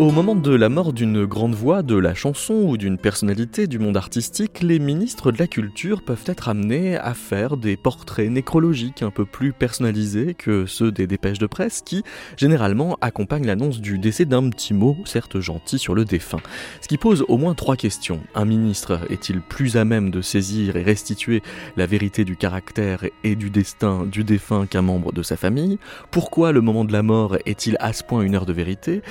Au moment de la mort d'une grande voix, de la chanson ou d'une personnalité du monde artistique, les ministres de la culture peuvent être amenés à faire des portraits nécrologiques un peu plus personnalisés que ceux des dépêches de presse qui, généralement, accompagnent l'annonce du décès d'un petit mot, certes gentil, sur le défunt. Ce qui pose au moins trois questions. Un ministre est-il plus à même de saisir et restituer la vérité du caractère et du destin du défunt qu'un membre de sa famille? Pourquoi le moment de la mort est-il à ce point une heure de vérité?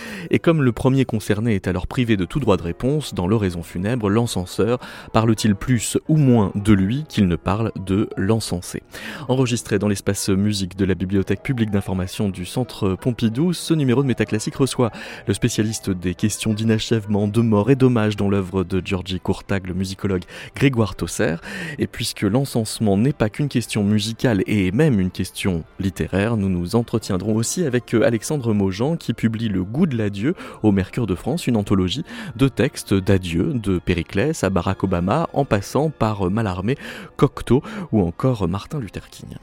Premier concerné est alors privé de tout droit de réponse, dans l'oraison funèbre, l'encenseur parle-t-il plus ou moins de lui qu'il ne parle de l'encensé Enregistré dans l'espace musique de la Bibliothèque publique d'information du Centre Pompidou, ce numéro de Métaclassique reçoit le spécialiste des questions d'inachèvement, de mort et d'hommage dans l'œuvre de Georgi Courtag, le musicologue Grégoire Tosser. Et puisque l'encensement n'est pas qu'une question musicale et même une question littéraire, nous nous entretiendrons aussi avec Alexandre Maujean qui publie Le goût de l'adieu au Mercure de France, une anthologie de textes d'adieu de Périclès à Barack Obama en passant par Mallarmé, Cocteau ou encore Martin Luther King.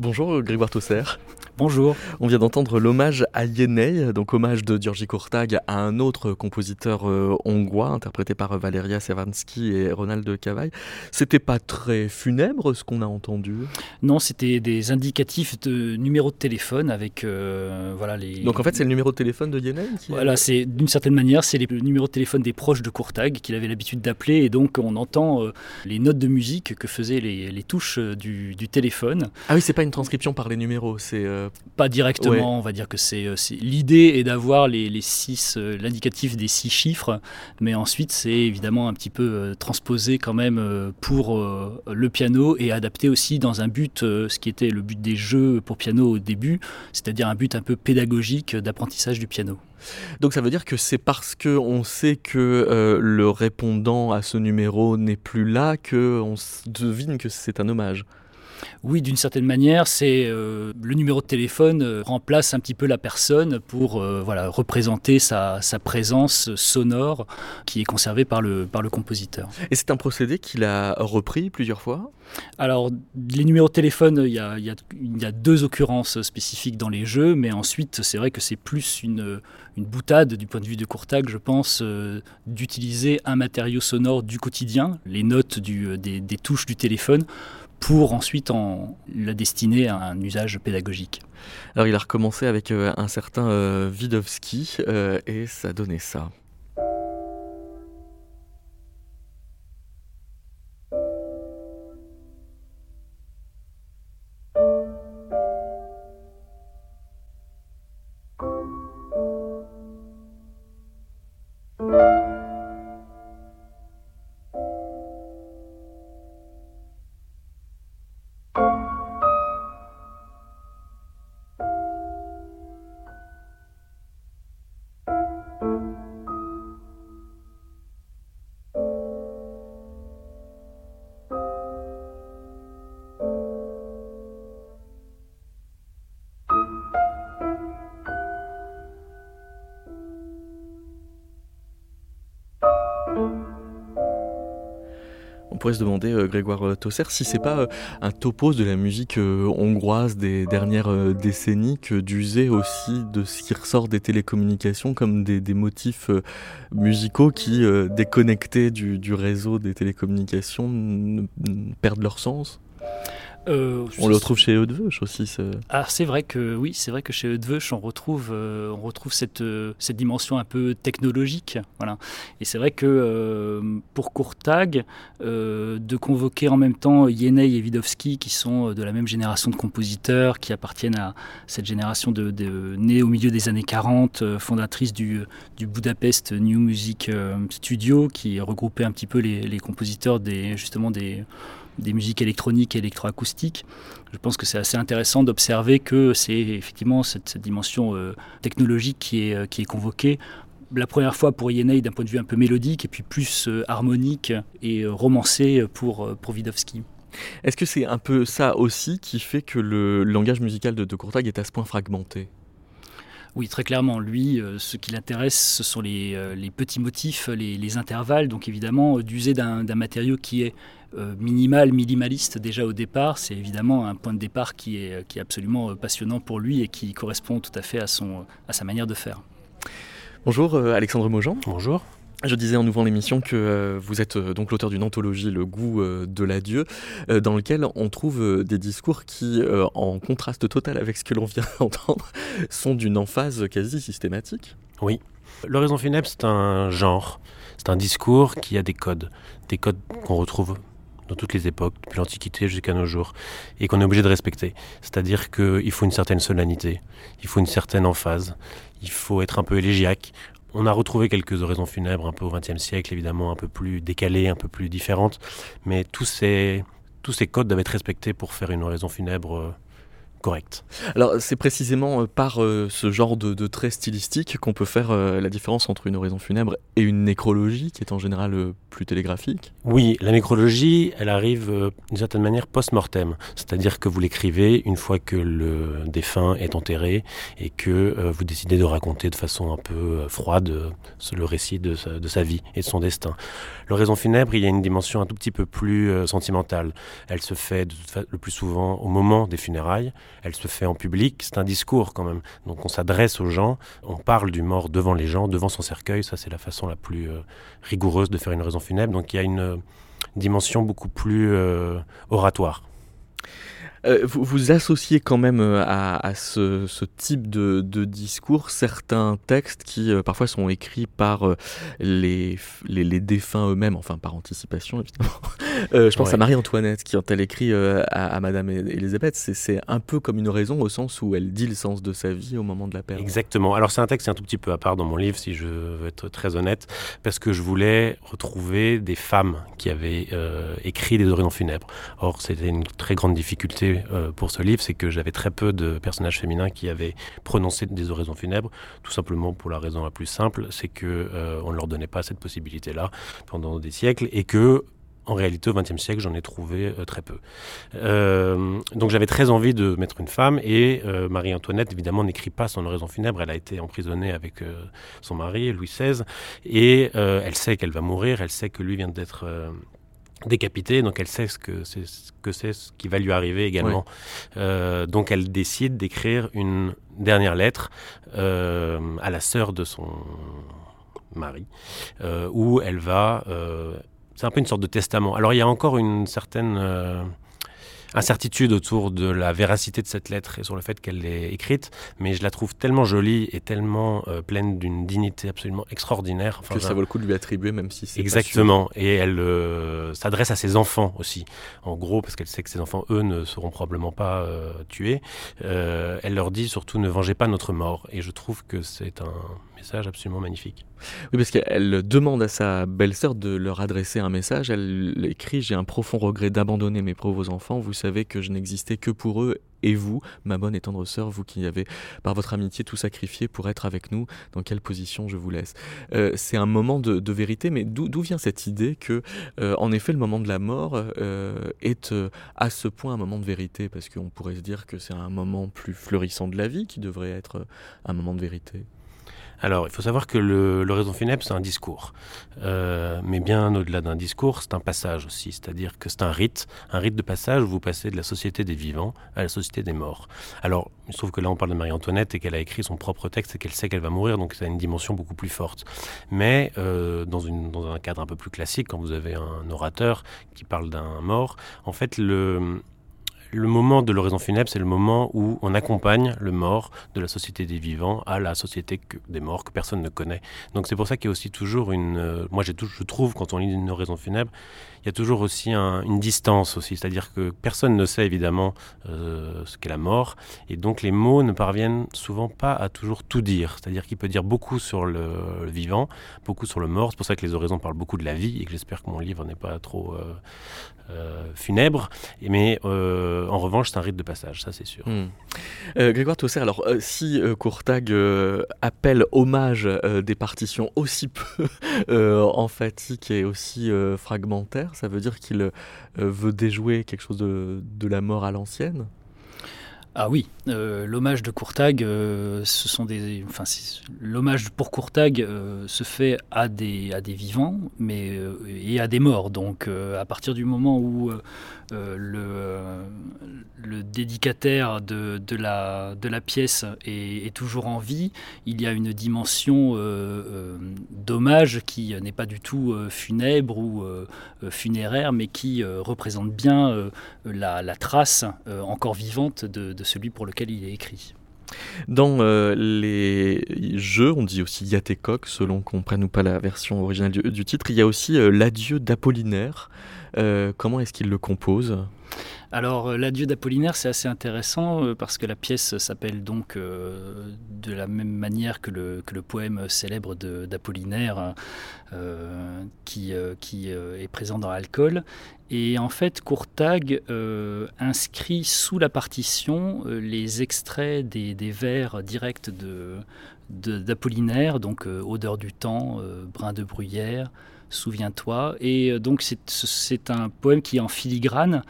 Bonjour Grégoire Tosser. Bonjour. On vient d'entendre l'hommage à Yenei, donc hommage de Georgi Kurtag à un autre compositeur euh, hongrois, interprété par Valeria Sevansky et Ronald Cavaille. C'était pas très funèbre ce qu'on a entendu? Non, c'était des indicatifs de numéros de téléphone avec euh, voilà les. Donc en fait, c'est le numéro de téléphone de Yenei Voilà, c'est d'une certaine manière, c'est le numéro de téléphone des proches de Kurtag qu'il avait l'habitude d'appeler, et donc on entend euh, les notes de musique que faisaient les, les touches du, du, téléphone. Ah oui, c'est pas une transcription par les numéros, c'est pas directement, on va dire que c'est euh, l'idée est d'avoir les, les, six euh, l'indicatif des six chiffres, mais ensuite c'est évidemment un petit peu euh, transposé quand même pour le piano et adapté aussi dans un but, ce qui était le but des jeux pour piano au début, c'est-à-dire un but un peu pédagogique d'apprentissage du piano. Donc ça veut dire que c'est parce que on sait que le répondant à ce numéro n'est plus là que on devine que c'est un hommage. Oui, d'une certaine manière, c'est euh, le numéro de téléphone euh, remplace un petit peu la personne pour euh, voilà, représenter sa, présence sonore qui est conservée par le, par le compositeur. Et c'est un procédé qu'il a repris plusieurs fois? Alors, les numéros de téléphone, il y a, y a, deux occurrences spécifiques dans les jeux, mais ensuite, c'est vrai que c'est plus une, une boutade du point de vue de Courtag, je pense, d'utiliser un matériau sonore du quotidien, les notes du, des, des touches du téléphone, pour ensuite en la destiner à un usage pédagogique. Alors il a recommencé avec euh, un certain euh, Widowski euh, et ça donnait ça. On pourrait se demander, euh, Grégoire euh, Tosser, si c'est pas euh, un topos de la musique hongroise des dernières décennies que d'user aussi de ce qui ressort des télécommunications comme des, motifs musicaux qui, déconnectés du, du, réseau des télécommunications, perdent leur sens? Euh, on le retrouve chez Eudveuch aussi. Ah, c'est vrai que oui, c'est vrai que chez Eudveuch, on retrouve, euh, on retrouve cette, euh, cette dimension un peu technologique. Voilà. Et c'est vrai que pour Courtag, de convoquer en même temps Yenei et Widowski, qui sont de la même génération de compositeurs, qui appartiennent à cette génération de, de née au milieu des années 40, fondatrice du, du Budapest New Music Studio, qui regroupait un petit peu les, les compositeurs des, justement des des musiques électroniques et électroacoustiques. Je pense que c'est assez intéressant d'observer que c'est effectivement cette, dimension euh, technologique qui est, euh, qui est convoquée. La première fois pour Yenei d'un point de vue un peu mélodique et puis plus euh, harmonique et romancé pour, pour Widowski. Est-ce que c'est un peu ça aussi qui fait que le langage musical de, de Courtag est à ce point fragmenté? Oui, très clairement. Lui, ce qui l'intéresse, ce sont les, les petits motifs, les, les, intervalles. Donc évidemment, d'user d'un matériau qui est euh, minimal, minimaliste déjà au départ, c'est évidemment un point de départ qui est, qui est absolument euh, passionnant pour lui et qui correspond tout à fait à, son, à sa manière de faire. Bonjour euh, Alexandre Mojan. Bonjour. Je disais en ouvrant l'émission que vous êtes donc l'auteur d'une anthologie, Le goût de l'adieu, dans lequel on trouve des discours qui, en contraste total avec ce que l'on vient d'entendre, sont d'une emphase quasi systématique. Oui. L'oraison funèbre, c'est un genre, c'est un discours qui a des codes, des codes qu'on retrouve dans toutes les époques, depuis l'Antiquité jusqu'à nos jours, et qu'on est obligé de respecter. C'est-à-dire qu'il faut une certaine solennité, il faut une certaine emphase, il faut être un peu élégiaque. On a retrouvé quelques oraisons funèbres un peu au XXe siècle, évidemment un peu plus décalées, un peu plus différentes, mais tous ces, tous ces codes doivent être respectés pour faire une oraison funèbre euh, correct. Alors c'est précisément euh, par euh, ce genre de, de traits stylistiques qu'on peut faire euh, la différence entre une oraison funèbre et une nécrologie qui est en général plus télégraphique Oui, la nécrologie, elle arrive d'une certaine manière post-mortem, c'est-à-dire que vous l'écrivez une fois que le défunt est enterré et que vous décidez de raconter de façon un peu froide le récit de sa, de sa, vie et de son destin. L'oraison funèbre, il y a une dimension un tout petit peu plus sentimentale. Elle se fait le plus souvent au moment des funérailles elle se fait en public, c'est un discours quand même. Donc on s'adresse aux gens, on parle du mort devant les gens, devant son cercueil, ça c'est la façon la plus euh, rigoureuse de faire une raison funèbre. Donc il y a une euh, dimension beaucoup plus euh, oratoire. Euh, vous, associez quand même euh, à, ce, type de, discours certains textes qui euh, parfois sont écrits par les, les, défunts eux-mêmes, enfin par anticipation évidemment. je pense à Marie-Antoinette qui, quand elle écrit à, Madame Elisabeth, c'est un peu comme une raison au sens où elle dit le sens de sa vie au moment de la perte. Exactement. Alors c'est un texte un tout petit peu à part dans mon livre, si je veux être très honnête, parce que je voulais retrouver des femmes qui avaient écrit des oraisons funèbres. Or c'était une très grande difficulté euh, pour ce livre, c'est que j'avais très peu de personnages féminins qui avaient prononcé des oraisons funèbres, tout simplement pour la raison la plus simple, c'est que euh, on ne leur donnait pas cette possibilité-là pendant des siècles et que en réalité, au XXe siècle, j'en ai trouvé euh, très peu. donc j'avais très envie de mettre une femme et Marie-Antoinette, évidemment, n'écrit pas son oraison funèbre. Elle a été emprisonnée avec son mari, Louis XVI, et elle sait qu'elle va mourir, elle sait que lui vient d'être décapitée, donc elle sait ce que c'est ce que c'est ce qui va lui arriver également. Euh, donc elle décide d'écrire une dernière lettre euh, à la sœur de son mari, euh, où elle va, c'est un peu une sorte de testament. Alors il y a encore une certaine incertitude autour de la véracité de cette lettre et sur le fait qu'elle est écrite, mais je la trouve tellement jolie et tellement euh, pleine d'une dignité absolument extraordinaire. que ça vaut le coup de lui attribuer, même si c'est Exactement. Et elle euh, s'adresse à ses enfants aussi. En gros, parce qu'elle sait que ses enfants, eux, ne seront probablement pas euh, tués. elle leur dit surtout ne vengez pas notre mort. Et je trouve que c'est un message absolument magnifique. Oui, parce qu'elle demande à sa belle-sœur de leur adresser un message. Elle écrit J'ai un profond regret d'abandonner mes pauvres enfants. Vous savez que je n'existais que pour eux et vous, ma bonne et tendre sœur, vous qui avez par votre amitié tout sacrifié pour être avec nous, dans quelle position je vous laisse? Euh, C'est un moment de, vérité, mais d'où vient cette idée que, euh, en effet, le moment de la mort euh, est à ce point un moment de vérité? Parce qu'on pourrait se dire que c'est un moment plus fleurissant de la vie qui devrait être un moment de vérité. Alors, il faut savoir que l'oraison funèbre, c'est un discours. Euh, mais bien au-delà d'un discours, c'est un passage aussi. C'est-à-dire que c'est un rite, un rite de passage où vous passez de la société des vivants à la société des morts. Alors, il se trouve que là, on parle de Marie-Antoinette et qu'elle a écrit son propre texte et qu'elle sait qu'elle va mourir, donc ça a une dimension beaucoup plus forte. Mais euh, dans, dans un cadre un peu plus classique, quand vous avez un orateur qui parle d'un mort, en fait, le le moment de l'oraison funèbre, c'est le moment où on accompagne le mort de la société des vivants à la société des morts que personne ne connaît. Donc c'est pour ça qu'il y a aussi toujours une... Euh, moi je trouve quand on lit une oraison funèbre, il y a toujours aussi une distance aussi, c'est-à-dire que personne ne sait évidemment euh, ce qu'est la mort, et donc les mots ne parviennent souvent pas à toujours tout dire, c'est-à-dire qu'il peut dire beaucoup sur le, vivant, beaucoup sur le mort, c'est pour ça que les oraisons parlent beaucoup de la vie, et que j'espère que mon livre n'est pas trop euh, euh, funèbre, mais en revanche c'est un rite de passage, ça c'est sûr. Hmm. Grégoire Tosser, alors si Courtag appelle hommage des partitions aussi peu emphatiques et aussi fragmentaires, ça veut dire qu'il euh, veut déjouer quelque chose de, de la mort à l'ancienne? Ah oui, euh, l'hommage de Courtag, euh, ce sont des, l'hommage pour Courtag se fait à des, à des vivants, mais et à des morts. Donc, à partir du moment où le, dédicataire de, la, pièce est, toujours en vie, il y a une dimension d'hommage qui n'est pas du tout funèbre ou funéraire, mais qui représente bien la, trace encore vivante de celui pour lequel il est écrit. Dans euh, les jeux, on dit aussi Yatekok, selon qu'on prenne ou pas la version originale du, titre, il y a aussi euh, l'adieu d'Apollinaire. Euh, comment est-ce qu'il le compose? Alors, l'adieu d'Apollinaire, c'est assez intéressant parce que la pièce s'appelle donc de la même manière que le, poème célèbre d'Apollinaire qui, est présent dans Alcool. Et en fait, Courtag euh, inscrit sous la partition euh, les extraits des, vers directs d'Apollinaire, de, donc euh, Odeur du temps, Brin de bruyère, Souviens-toi. Et donc c'est un poème qui est en filigrane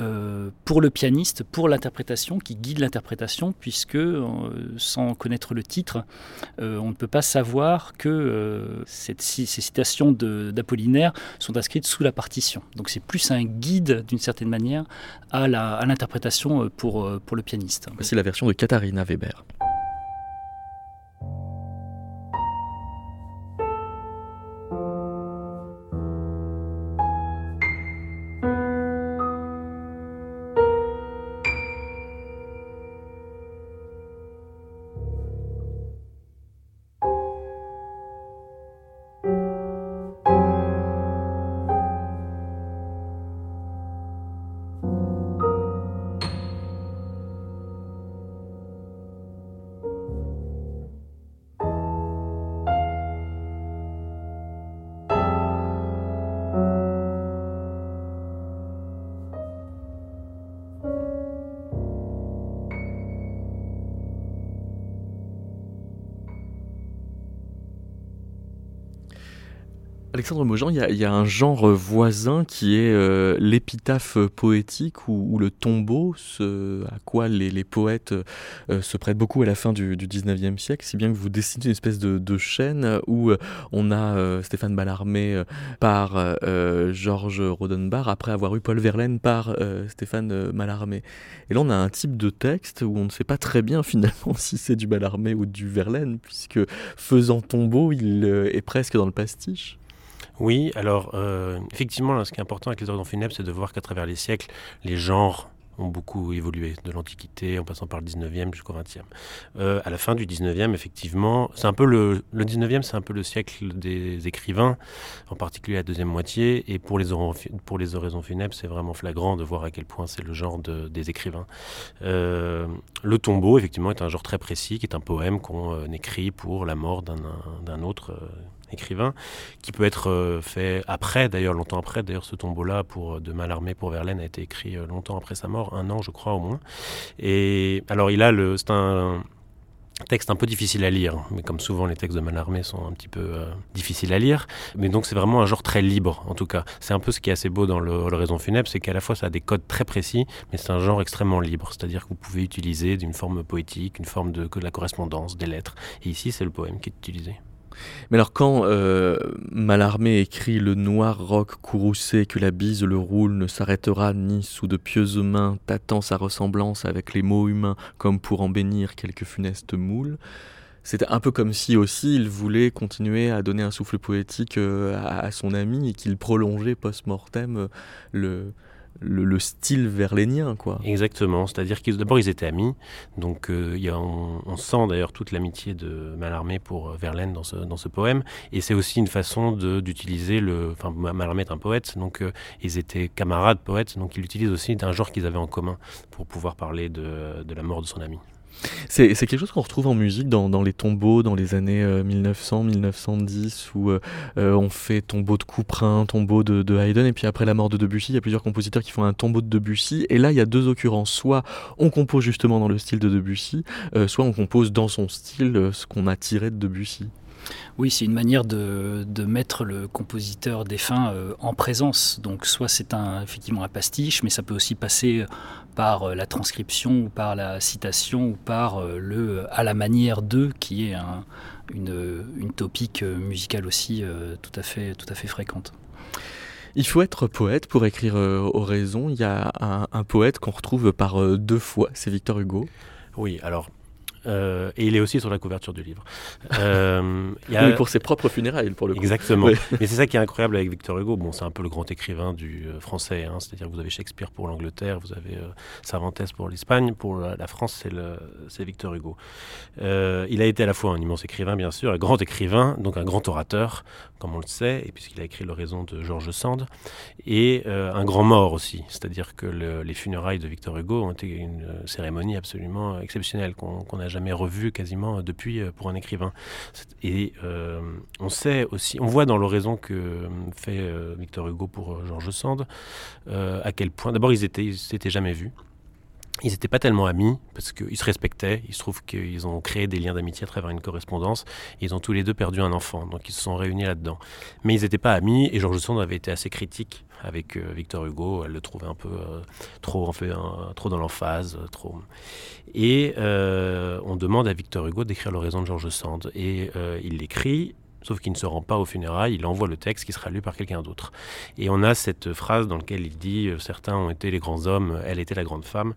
euh, pour le pianiste, pour l'interprétation, qui guide l'interprétation, puisque euh, sans connaître le titre, euh, on ne peut pas savoir que ces citations d'Apollinaire sont inscrites sous la partition. Donc c'est plus un guide, d'une certaine manière, à l'interprétation pour, pour le pianiste. Voici la version de Katharina Weber. Il y, a un genre voisin qui est euh, l'épitaphe poétique ou, le tombeau, ce à quoi les, poètes euh, se prêtent beaucoup à la fin du, du, 19e siècle, si bien que vous dessinez une espèce de, chaîne où euh, on a Stéphane Mallarmé par Georges Rodenbach, après avoir eu Paul Verlaine par Stéphane Mallarmé. Et là, on a un type de texte où on ne sait pas très bien finalement si c'est du Mallarmé ou du Verlaine, puisque faisant tombeau, il est presque dans le pastiche. Oui, alors euh, effectivement, ce qui est important avec les horizons funèbres, c'est de voir qu'à travers les siècles, les genres ont beaucoup évolué, de l'Antiquité en passant par le 19e jusqu'au 20e. Euh, à la fin du 19e, effectivement, c'est un peu le, le 19e, c'est un peu le siècle des écrivains, en particulier la deuxième moitié, et pour les, pour les oraisons funèbres, c'est vraiment flagrant de voir à quel point c'est le genre de, des écrivains. Euh, le tombeau, effectivement, est un genre très précis, qui est un poème qu'on écrit pour la mort d'un autre écrivain, qui peut être euh, fait après, d'ailleurs longtemps après. D'ailleurs, ce tombeau-là pour euh, de Mallarmé pour Verlaine a été écrit euh, longtemps après sa mort, un an, je crois au moins. Et alors, il a le, c'est un, texte un peu difficile à lire, mais comme souvent les textes de Mallarmé sont un petit peu difficiles à lire. Mais donc c'est vraiment un genre très libre, en tout cas. C'est un peu ce qui est assez beau dans le, Raison funèbre, c'est qu'à la fois ça a des codes très précis, mais c'est un genre extrêmement libre. C'est-à-dire que vous pouvez utiliser d'une forme poétique, une forme de la correspondance, des lettres. Et ici c'est le poème qui est utilisé. Mais alors quand euh, Mallarmé écrit le noir roc courroucé que la bise le roule ne s'arrêtera ni sous de pieuses mains tâtant sa ressemblance avec les mots humains comme pour en bénir quelques funestes moules, c'était un peu comme si aussi il voulait continuer à donner un souffle poétique euh, à, son ami et qu'il prolongeait post-mortem euh, le, le, style verlénien, quoi. Exactement, c'est-à-dire qu'ils d'abord ils étaient amis, donc euh, on, sent d'ailleurs toute l'amitié de Mallarmé pour Verlaine dans ce, dans ce poème, et c'est aussi une façon d'utiliser le... Enfin, Mallarmé est un poète, donc ils étaient camarades poètes, donc il utilise aussi un genre qu'ils avaient en commun pour pouvoir parler de, de la mort de son ami. C'est quelque chose qu'on retrouve en musique dans, dans, les tombeaux dans les années 1900, euh, 1910, où euh, euh, on fait tombeau de Couperin, tombeau de, de, Haydn, et puis après la mort de Debussy, il y a plusieurs compositeurs qui font un tombeau de Debussy, et là il y a deux occurrences, soit on compose justement dans le style de Debussy, soit on compose dans son style ce qu'on a tiré de Debussy. Oui, c'est une manière de, de, mettre le compositeur défunt en présence. Donc soit c'est un, effectivement un pastiche, mais ça peut aussi passer par euh, la transcription ou par la citation ou par euh, le à la manière de qui est une, une, topique euh, musicale aussi tout, à fait, tout à fait fréquente. Il faut être poète pour écrire Oraison. Il y a un, un poète qu'on retrouve par deux fois, c'est Victor Hugo. Oui, alors euh, et il est aussi sur la couverture du livre. Euh, y a... pour ses propres funérailles, pour le coup. Exactement. Mais c'est ça qui est incroyable avec Victor Hugo. Bon, c'est un peu le grand écrivain du euh, français. Hein. C'est-à-dire que vous avez Shakespeare pour l'Angleterre, vous avez euh, Cervantes pour l'Espagne. Pour la, France, c'est Victor Hugo. il a été à la fois un immense écrivain, bien sûr, un grand écrivain, donc un grand orateur, comme on le sait, et puisqu'il a écrit l'oraison de Georges Sand, et un grand mort aussi. C'est-à-dire que les funérailles de Victor Hugo ont été une cérémonie absolument exceptionnelle qu'on n'a jamais revu quasiment depuis euh, pour un écrivain. Et euh, on sait aussi, on voit dans l'oraison que euh, fait Victor Hugo pour Georges Sand, à quel point, d'abord ils étaient, s'étaient jamais vus. Ils n'étaient pas tellement amis parce qu'ils se respectaient. Il se trouve qu'ils ont créé des liens d'amitié à travers une correspondance. ils ont tous les deux perdu un enfant, donc ils se sont réunis là-dedans. Mais ils n'étaient pas amis et Georges Sand avait été assez critique avec euh, Victor Hugo. Elle le trouvait un peu euh, trop, en fait, trop dans l'emphase, euh, trop. Et on demande à Victor Hugo d'écrire l'oraison de Georges Sand et il l'écrit. Sauf qu'il ne se rend pas aux funérailles, il envoie le texte qui sera lu par quelqu'un d'autre. Et on a cette phrase dans laquelle il dit Certains ont été les grands hommes, elle était la grande femme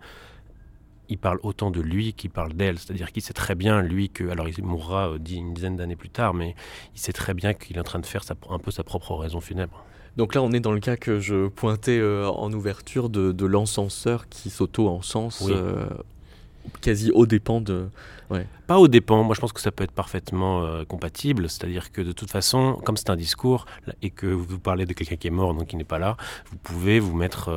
il parle autant de lui qu'il parle d'elle. C'est-à-dire qu'il sait très bien, lui, que. Alors, il mourra une dizaine d'années plus tard, mais il sait très bien qu'il est en train de faire un peu sa propre oraison funèbre. Donc là, on est dans le cas que je pointais euh, en ouverture de, l'encenseur qui s'auto-encense euh, quasi au dépens de. Pas au dépens. Moi, je pense que ça peut être parfaitement euh, compatible. C'est-à-dire que de toute façon, comme c'est un discours et que vous parlez de quelqu'un qui est mort, donc qui n'est pas là, vous pouvez vous mettre.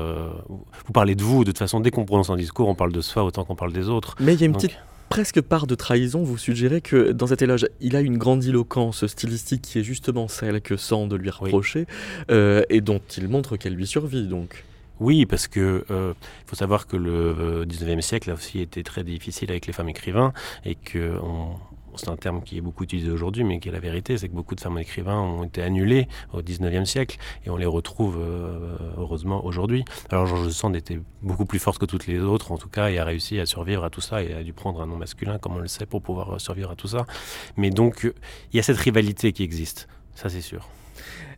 vous parlez de vous. De toute façon, dès qu'on prononce un discours, on parle de soi autant qu'on parle des autres. Mais il y a une petite presque part de trahison, vous suggérez que dans cet éloge, il a une grandiloquence stylistique qui est justement celle que Sand lui reprocher, euh, et dont il montre qu'elle lui survit donc. Oui, parce que euh, il faut savoir que le 19e euh, siècle a aussi été très difficile avec les femmes écrivains et que on, c'est un terme qui est beaucoup utilisé aujourd'hui, mais qui est la vérité, c'est que beaucoup de femmes écrivains ont été annulées au 19e siècle et on les retrouve euh, heureusement aujourd'hui. Alors Georges Sand était beaucoup plus forte que toutes les autres, en tout cas, et a réussi à survivre à tout ça et a dû prendre un nom masculin, comme on le sait, pour pouvoir survivre à tout ça. Mais donc, il y a cette rivalité qui existe, ça c'est sûr.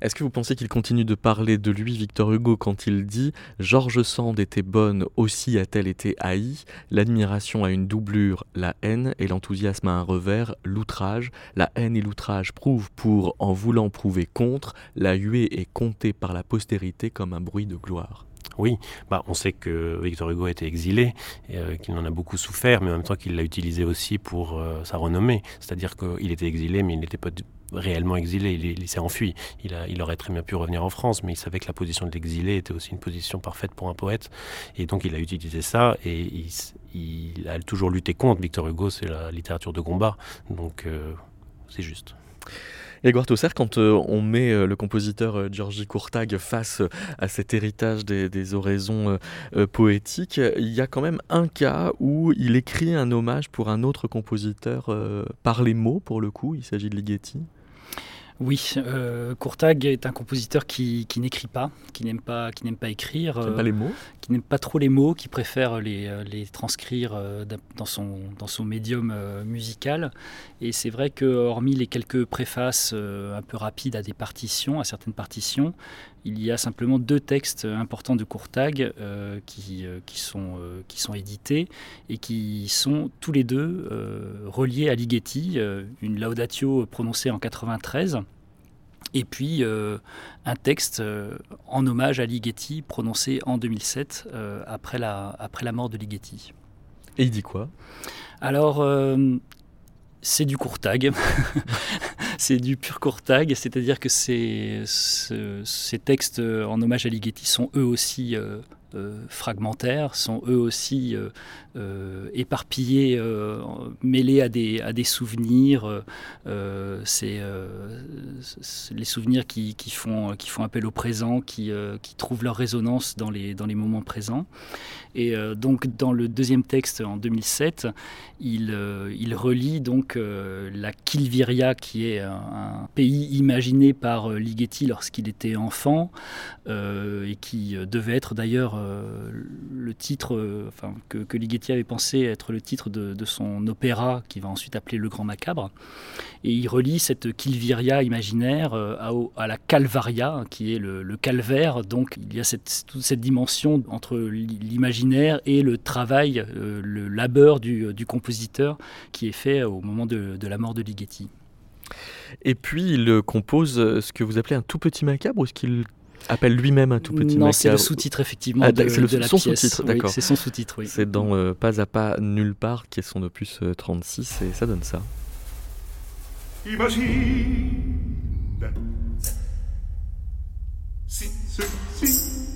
Est-ce que vous pensez qu'il continue de parler de lui, Victor Hugo, quand il dit Georges Sand était bonne, aussi a-t-elle été haïe L'admiration a une doublure, la haine, et l'enthousiasme a un revers, l'outrage. La haine et l'outrage prouvent pour, en voulant prouver contre, la huée est comptée par la postérité comme un bruit de gloire. Oui, bah, on sait que Victor Hugo a été exilé, euh, qu'il en a beaucoup souffert, mais en même temps qu'il l'a utilisé aussi pour euh, sa renommée. C'est-à-dire qu'il était exilé, mais il n'était pas réellement exilé, il, s'est enfui. Il, aurait très bien pu revenir en France, mais il savait que la position de l'exilé était aussi une position parfaite pour un poète. Et donc il a utilisé ça et il, a toujours lutté contre. Victor Hugo, c'est la littérature de combat. Donc euh, c'est juste. Et Toussaint, quand euh, on met euh, le compositeur Georgi Courtag face à cet héritage des, des oraisons poétiques, il y a quand même un cas où il écrit un hommage pour un autre compositeur par les mots, pour le coup, il s'agit de Ligeti? Oui, euh, Courtag est un compositeur qui, n'écrit pas, qui n'aime pas, qui n'aime pas écrire, qui n'aime pas les mots, euh, qui n'aime pas trop les mots, qui préfère les, euh, les transcrire dans son dans son médium musical. Et c'est vrai que hormis les quelques préfaces un peu rapides à des partitions, à certaines partitions, il y a simplement deux textes importants de Courtag qui, qui, sont, qui sont édités et qui sont tous les deux reliés à Ligeti, une laudatio prononcée en 93 et puis un texte en hommage à Ligeti prononcé en 2007 après, la, après la mort de Ligeti. Et il dit quoi? Alors, c'est du courtag. c'est du pur courtag, c'est-à-dire que ces, ces, textes en hommage à Ligeti sont eux aussi euh, fragmentaires, sont eux aussi euh, euh, éparpillés, mêlés à des, à des souvenirs. c'est les souvenirs qui, qui, font, qui font appel au présent, qui, qui trouvent leur résonance dans les, dans les moments présents. Et donc dans le deuxième texte en 2007, il, il relie donc la Kilviria, qui est un, pays imaginé par Ligeti lorsqu'il était enfant et qui devait être d'ailleurs euh, le titre euh, enfin, que, que, Ligeti avait pensé être le titre de, son opéra qui va ensuite appeler Le Grand Macabre. Et il relie cette Kilviria imaginaire euh, à, la Calvaria, qui est le, calvaire. Donc il y a cette, toute cette dimension entre l'imaginaire et le travail, le labeur du, compositeur qui est fait au moment de, de la mort de Ligeti. Et puis il compose ce que vous appelez un tout petit macabre, ou est-ce qu'il appelle lui-même un tout petit Non, c'est le sous-titre effectivement ah, de, le, la son pièce. d'accord. c'est son sous-titre, oui. C'est dans euh, Pas à pas nulle part qui est son opus 36 euh, et ça donne ça. Imagine si ceci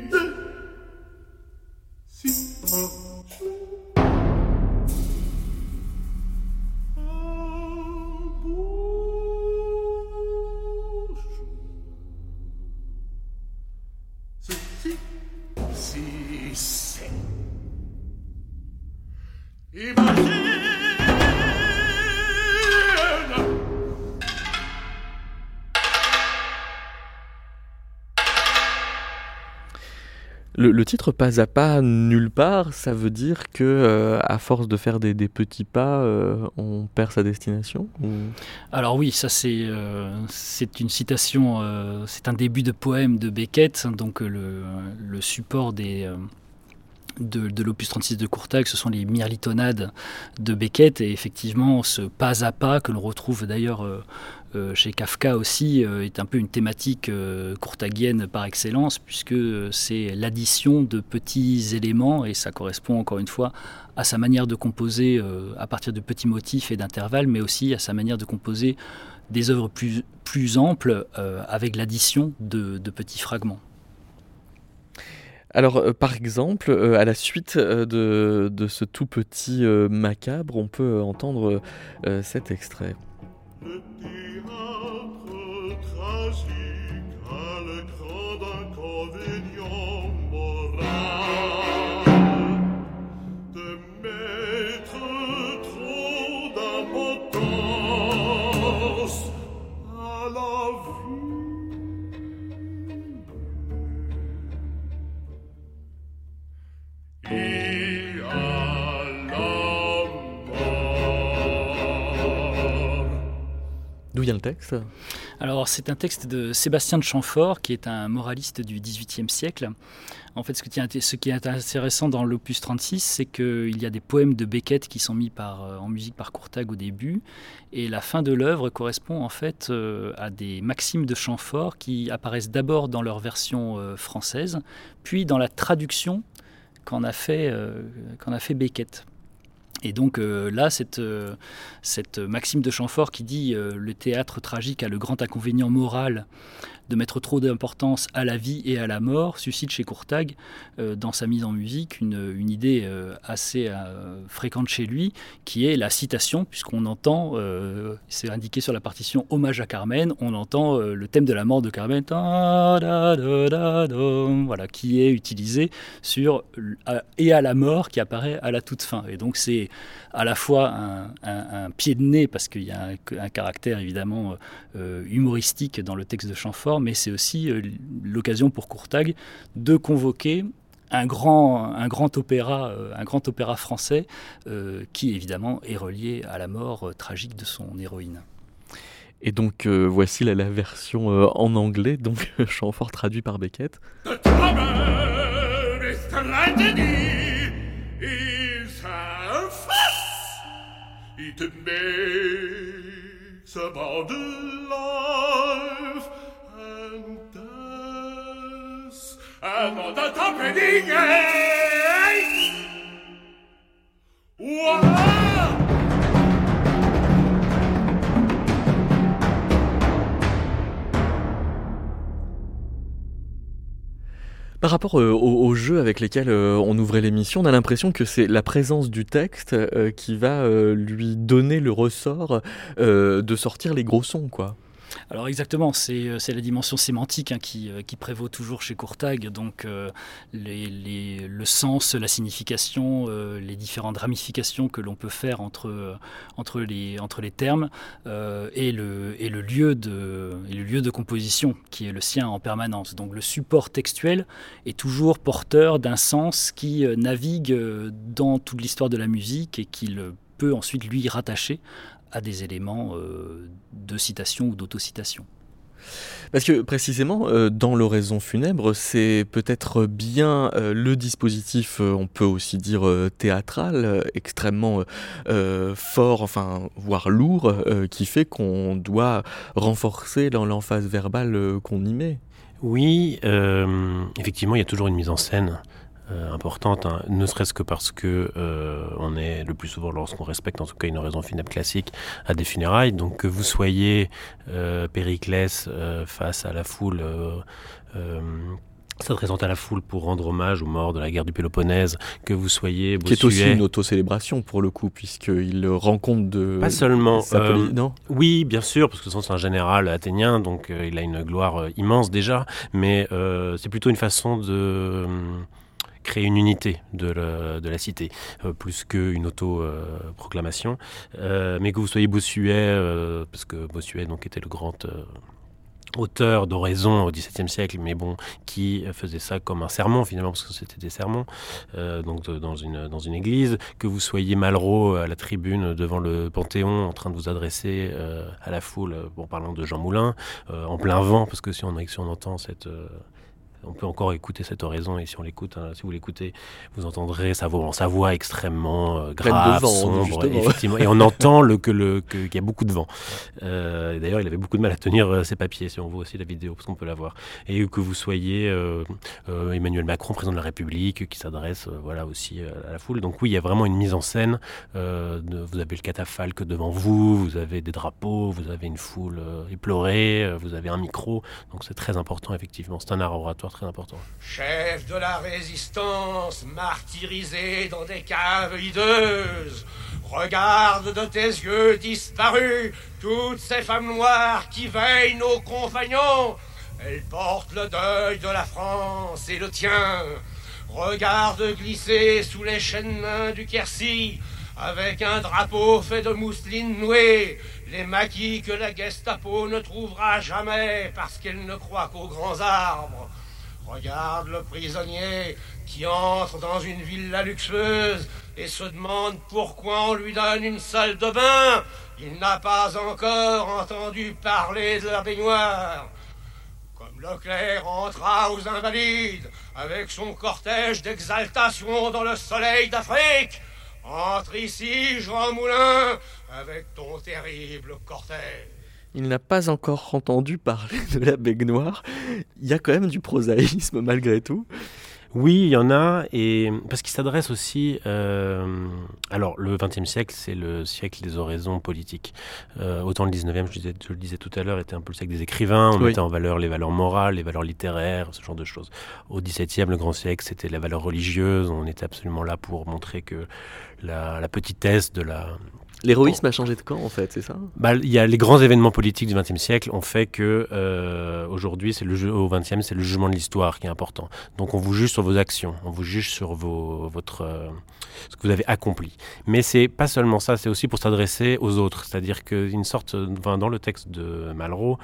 Le, titre Pas à pas, nulle part, ça veut dire que euh, à force de faire des, petits pas, euh, on perd sa destination Alors oui, ça c'est euh, une citation, c'est un début de poème de Beckett, donc le, le support des de, l'opus 36 de Courtag, ce sont les mirlitonades de Beckett, et effectivement, ce pas à pas, que l'on retrouve d'ailleurs euh, euh, chez Kafka aussi, euh, est un peu une thématique courtagienne par excellence, puisque c'est l'addition de petits éléments, et ça correspond encore une fois à sa manière de composer à partir de petits motifs et d'intervalles, mais aussi à sa manière de composer des œuvres plus, plus amples avec l'addition de petits fragments. Alors, euh, par exemple, euh, à la suite euh, de, ce tout petit macabre, on peut entendre cet extrait. Le texte? Alors, c'est un texte de Sébastien de Chamfort, qui est un moraliste du XVIIIe siècle. En fait, ce qui est, intéressant dans l'opus 36, c'est qu'il y a des poèmes de Beckett qui sont mis euh, en musique par Courtag au début, et la fin de l'œuvre correspond en fait euh, à des maximes de Chamfort qui apparaissent d'abord dans leur version euh, française, puis dans la traduction qu'en a, a fait Beckett. Et donc euh, là, cette, euh, cette maxime de Chamfort qui dit euh, le théâtre tragique a le grand inconvénient moral de mettre trop d'importance à la vie et à la mort suscite chez Courtag, euh, dans sa mise en musique, une, une idée euh, assez euh, fréquente chez lui, qui est la citation, puisqu'on entend, c'est indiqué sur la partition Hommage à Carmen, on entend le thème de la mort de Carmen, voilà, qui est utilisé sur et à la mort qui apparaît à la toute fin. Et donc c'est à la fois un, pied de nez, parce qu'il y a un, caractère évidemment humoristique dans le texte de Chamfort, mais c'est aussi euh, l'occasion pour Courtag de convoquer un grand, un grand opéra, un grand opéra français qui évidemment est relié à la mort tragique de son héroïne. Et donc voici la, version en anglais, donc chant fort traduit par Beckett. It makes life Par rapport euh, aux, jeux avec lesquels euh, on ouvrait l'émission, on a l'impression que c'est la présence du texte euh, qui va lui donner le ressort de sortir les gros sons, quoi. Alors exactement, c'est euh, la dimension sémantique hein, euh, qui, prévaut toujours chez Courtag, donc euh, le sens, la signification, les différentes ramifications que l'on peut faire entre, les, entre termes et, le, lieu de, et le lieu de composition qui est le sien en permanence. Donc le support textuel est toujours porteur d'un sens qui navigue dans toute l'histoire de la musique et qu'il peut ensuite lui rattacher à des éléments euh, de citation ou d'autocitation. Parce que précisément, euh, dans l'oraison funèbre, c'est peut-être bien euh, le dispositif, on peut aussi dire théâtral, extrêmement fort, enfin, voire lourd, qui fait qu'on doit renforcer l'emphase verbale qu'on y met. Oui, effectivement, il y a toujours une mise en scène. Euh, importante, hein, ne serait-ce que parce que euh, on est le plus souvent, lorsqu'on respecte en tout cas une raison funèbre classique, à des funérailles. Donc que vous soyez euh, Périclès face à la foule s'adressant à la foule pour rendre hommage aux morts de la guerre du Péloponnèse, que vous soyez Bossuet. Qui est aussi une auto-célébration pour le coup, puisqu'il rend compte de... Pas seulement. non? oui, bien sûr, parce que c'est un général athénien, donc il a une gloire immense déjà, mais c'est plutôt une façon de créer une unité de la, cité, euh, plus qu'une auto-proclamation. Euh, mais que vous soyez Bossuet, euh, parce que Bossuet donc, était le grand auteur d'oraison au XVIIe siècle, mais bon, qui faisait ça comme un sermon finalement, parce que c'était des sermons, donc dans une, église, que vous soyez Malraux à la tribune devant le Panthéon en train de vous adresser à la foule, en parlant de Jean Moulin, en plein vent, parce que si on entend cette on peut encore écouter cette oraison et si on l'écoute, hein, si vous l'écoutez, vous entendrez sa voix, sa voix extrêmement euh, grave, sombre, effectivement, et on entend le, que le qu'il y a beaucoup de vent. Euh, D'ailleurs, il avait beaucoup de mal à tenir euh, ses papiers, si on voit aussi la vidéo, parce qu'on peut la voir. Et que vous soyez Emmanuel Macron, président de la République, qui s'adresse, voilà, aussi à la foule. Donc oui, il y a vraiment une mise en scène. De, vous avez le catafalque devant vous, vous avez des drapeaux, vous avez une foule éplorée, vous avez un micro. Donc c'est très important, effectivement. C'est un art oratoire Chef de la résistance, martyrisé dans des caves hideuses, regarde de tes yeux disparus toutes ces femmes noires qui veillent nos compagnons. Elles portent le deuil de la France et le tien. Regarde glisser sous les chaînes mains du Quercy, avec un drapeau fait de mousseline nouée, les maquis que la Gestapo ne trouvera jamais parce qu'elle ne croit qu'aux grands arbres. Regarde le prisonnier qui entre dans une villa luxueuse et se demande pourquoi on lui donne une salle de bain. Il n'a pas encore entendu parler de la baignoire. Comme Leclerc entra aux Invalides avec son cortège d'exaltation dans le soleil d'Afrique, entre ici, Jean Moulin, avec ton terrible cortège il n'a pas encore entendu parler de la baignoire. Il y a quand même du prosaïsme malgré tout. Oui, il y en a, et parce qu'il s'adresse aussi. Euh, alors, le XXe siècle, c'est le siècle des oraisons politiques. Euh, autant le XIXe, je, je le disais tout à l'heure, était un peu le siècle des écrivains. On mettait en valeur les valeurs morales, les valeurs littéraires, ce genre de choses. Au XVIIe, le grand siècle, c'était la valeur religieuse. On était absolument là pour montrer que la, la petitesse de la, L'héroïsme a changé de camp, en fait, c'est ça? Bah, y a les grands événements politiques du XXe siècle ont fait que euh, aujourd'hui, c'est au XXe, c'est le jugement de l'histoire qui est important. Donc, on vous juge sur vos actions, on vous juge sur vos, votre, euh, ce que vous avez accompli. Mais c'est pas seulement ça, c'est aussi pour s'adresser aux autres. C'est-à-dire qu'une sorte, dans le texte de Malraux,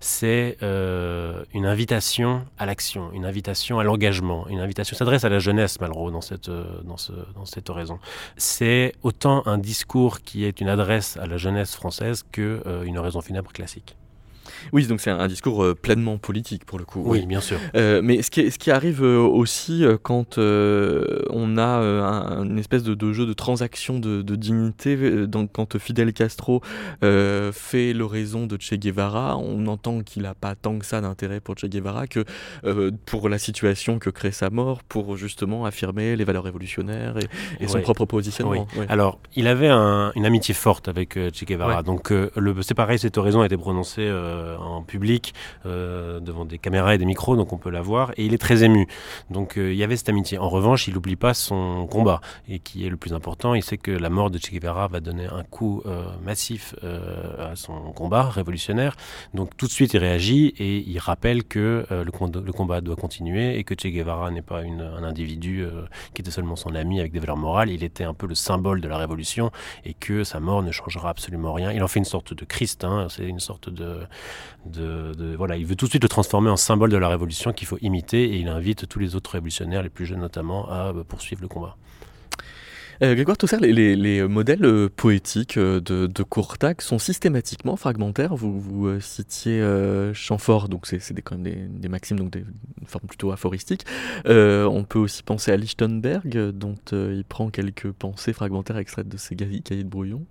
c'est euh, une invitation à l'action, une invitation à l'engagement, une invitation s'adresse à la jeunesse Malraux dans cette, euh, dans, ce, dans cette oraison. C'est autant un discours qui est une adresse à la jeunesse française que euh, funèbre classique. Oui, donc c'est un, discours euh, pleinement politique pour le coup. Oui, bien sûr. Euh, mais ce qui, ce qui arrive euh, aussi quand on a un, une espèce de, jeu de transaction de, dignité, donc quand Fidel Castro fait l'oraison de Che Guevara, on entend qu'il n'a pas tant que ça d'intérêt pour Che Guevara que pour la situation que crée sa mort, pour justement affirmer les valeurs révolutionnaires et, son propre positionnement. Alors, il avait une amitié forte avec Che Guevara. Donc, c'est pareil, cette oraison a été prononcée euh, en public euh, devant des caméras et des micros, donc on peut la voir. Et il est très ému. Donc euh, il y avait cette amitié. En revanche, il n'oublie pas son combat et qui est le plus important. Il sait que la mort de Che Guevara va donner un coup massif à son combat révolutionnaire. Donc tout de suite, il réagit et il rappelle que le, combat doit continuer et que Che Guevara n'est pas un individu qui était seulement son ami avec des valeurs morales. Il était un peu le symbole de la révolution et que sa mort ne changera absolument rien. Il en fait une sorte de Christ. Hein. c'est une sorte de, voilà, il veut tout de suite le transformer en symbole de la révolution qu'il faut imiter et il invite tous les autres révolutionnaires, les plus jeunes notamment, à euh, poursuivre le combat. Euh, Grégoire Toussaint, les, les, modèles euh, poétiques de, de Courtac sont systématiquement fragmentaires. Vous, citiez Chamfort, donc c'est quand même des, des, maximes, donc des formes plutôt aphoristiques. on peut aussi penser à Lichtenberg, dont il prend quelques pensées fragmentaires extraites de ses cahiers de brouillon.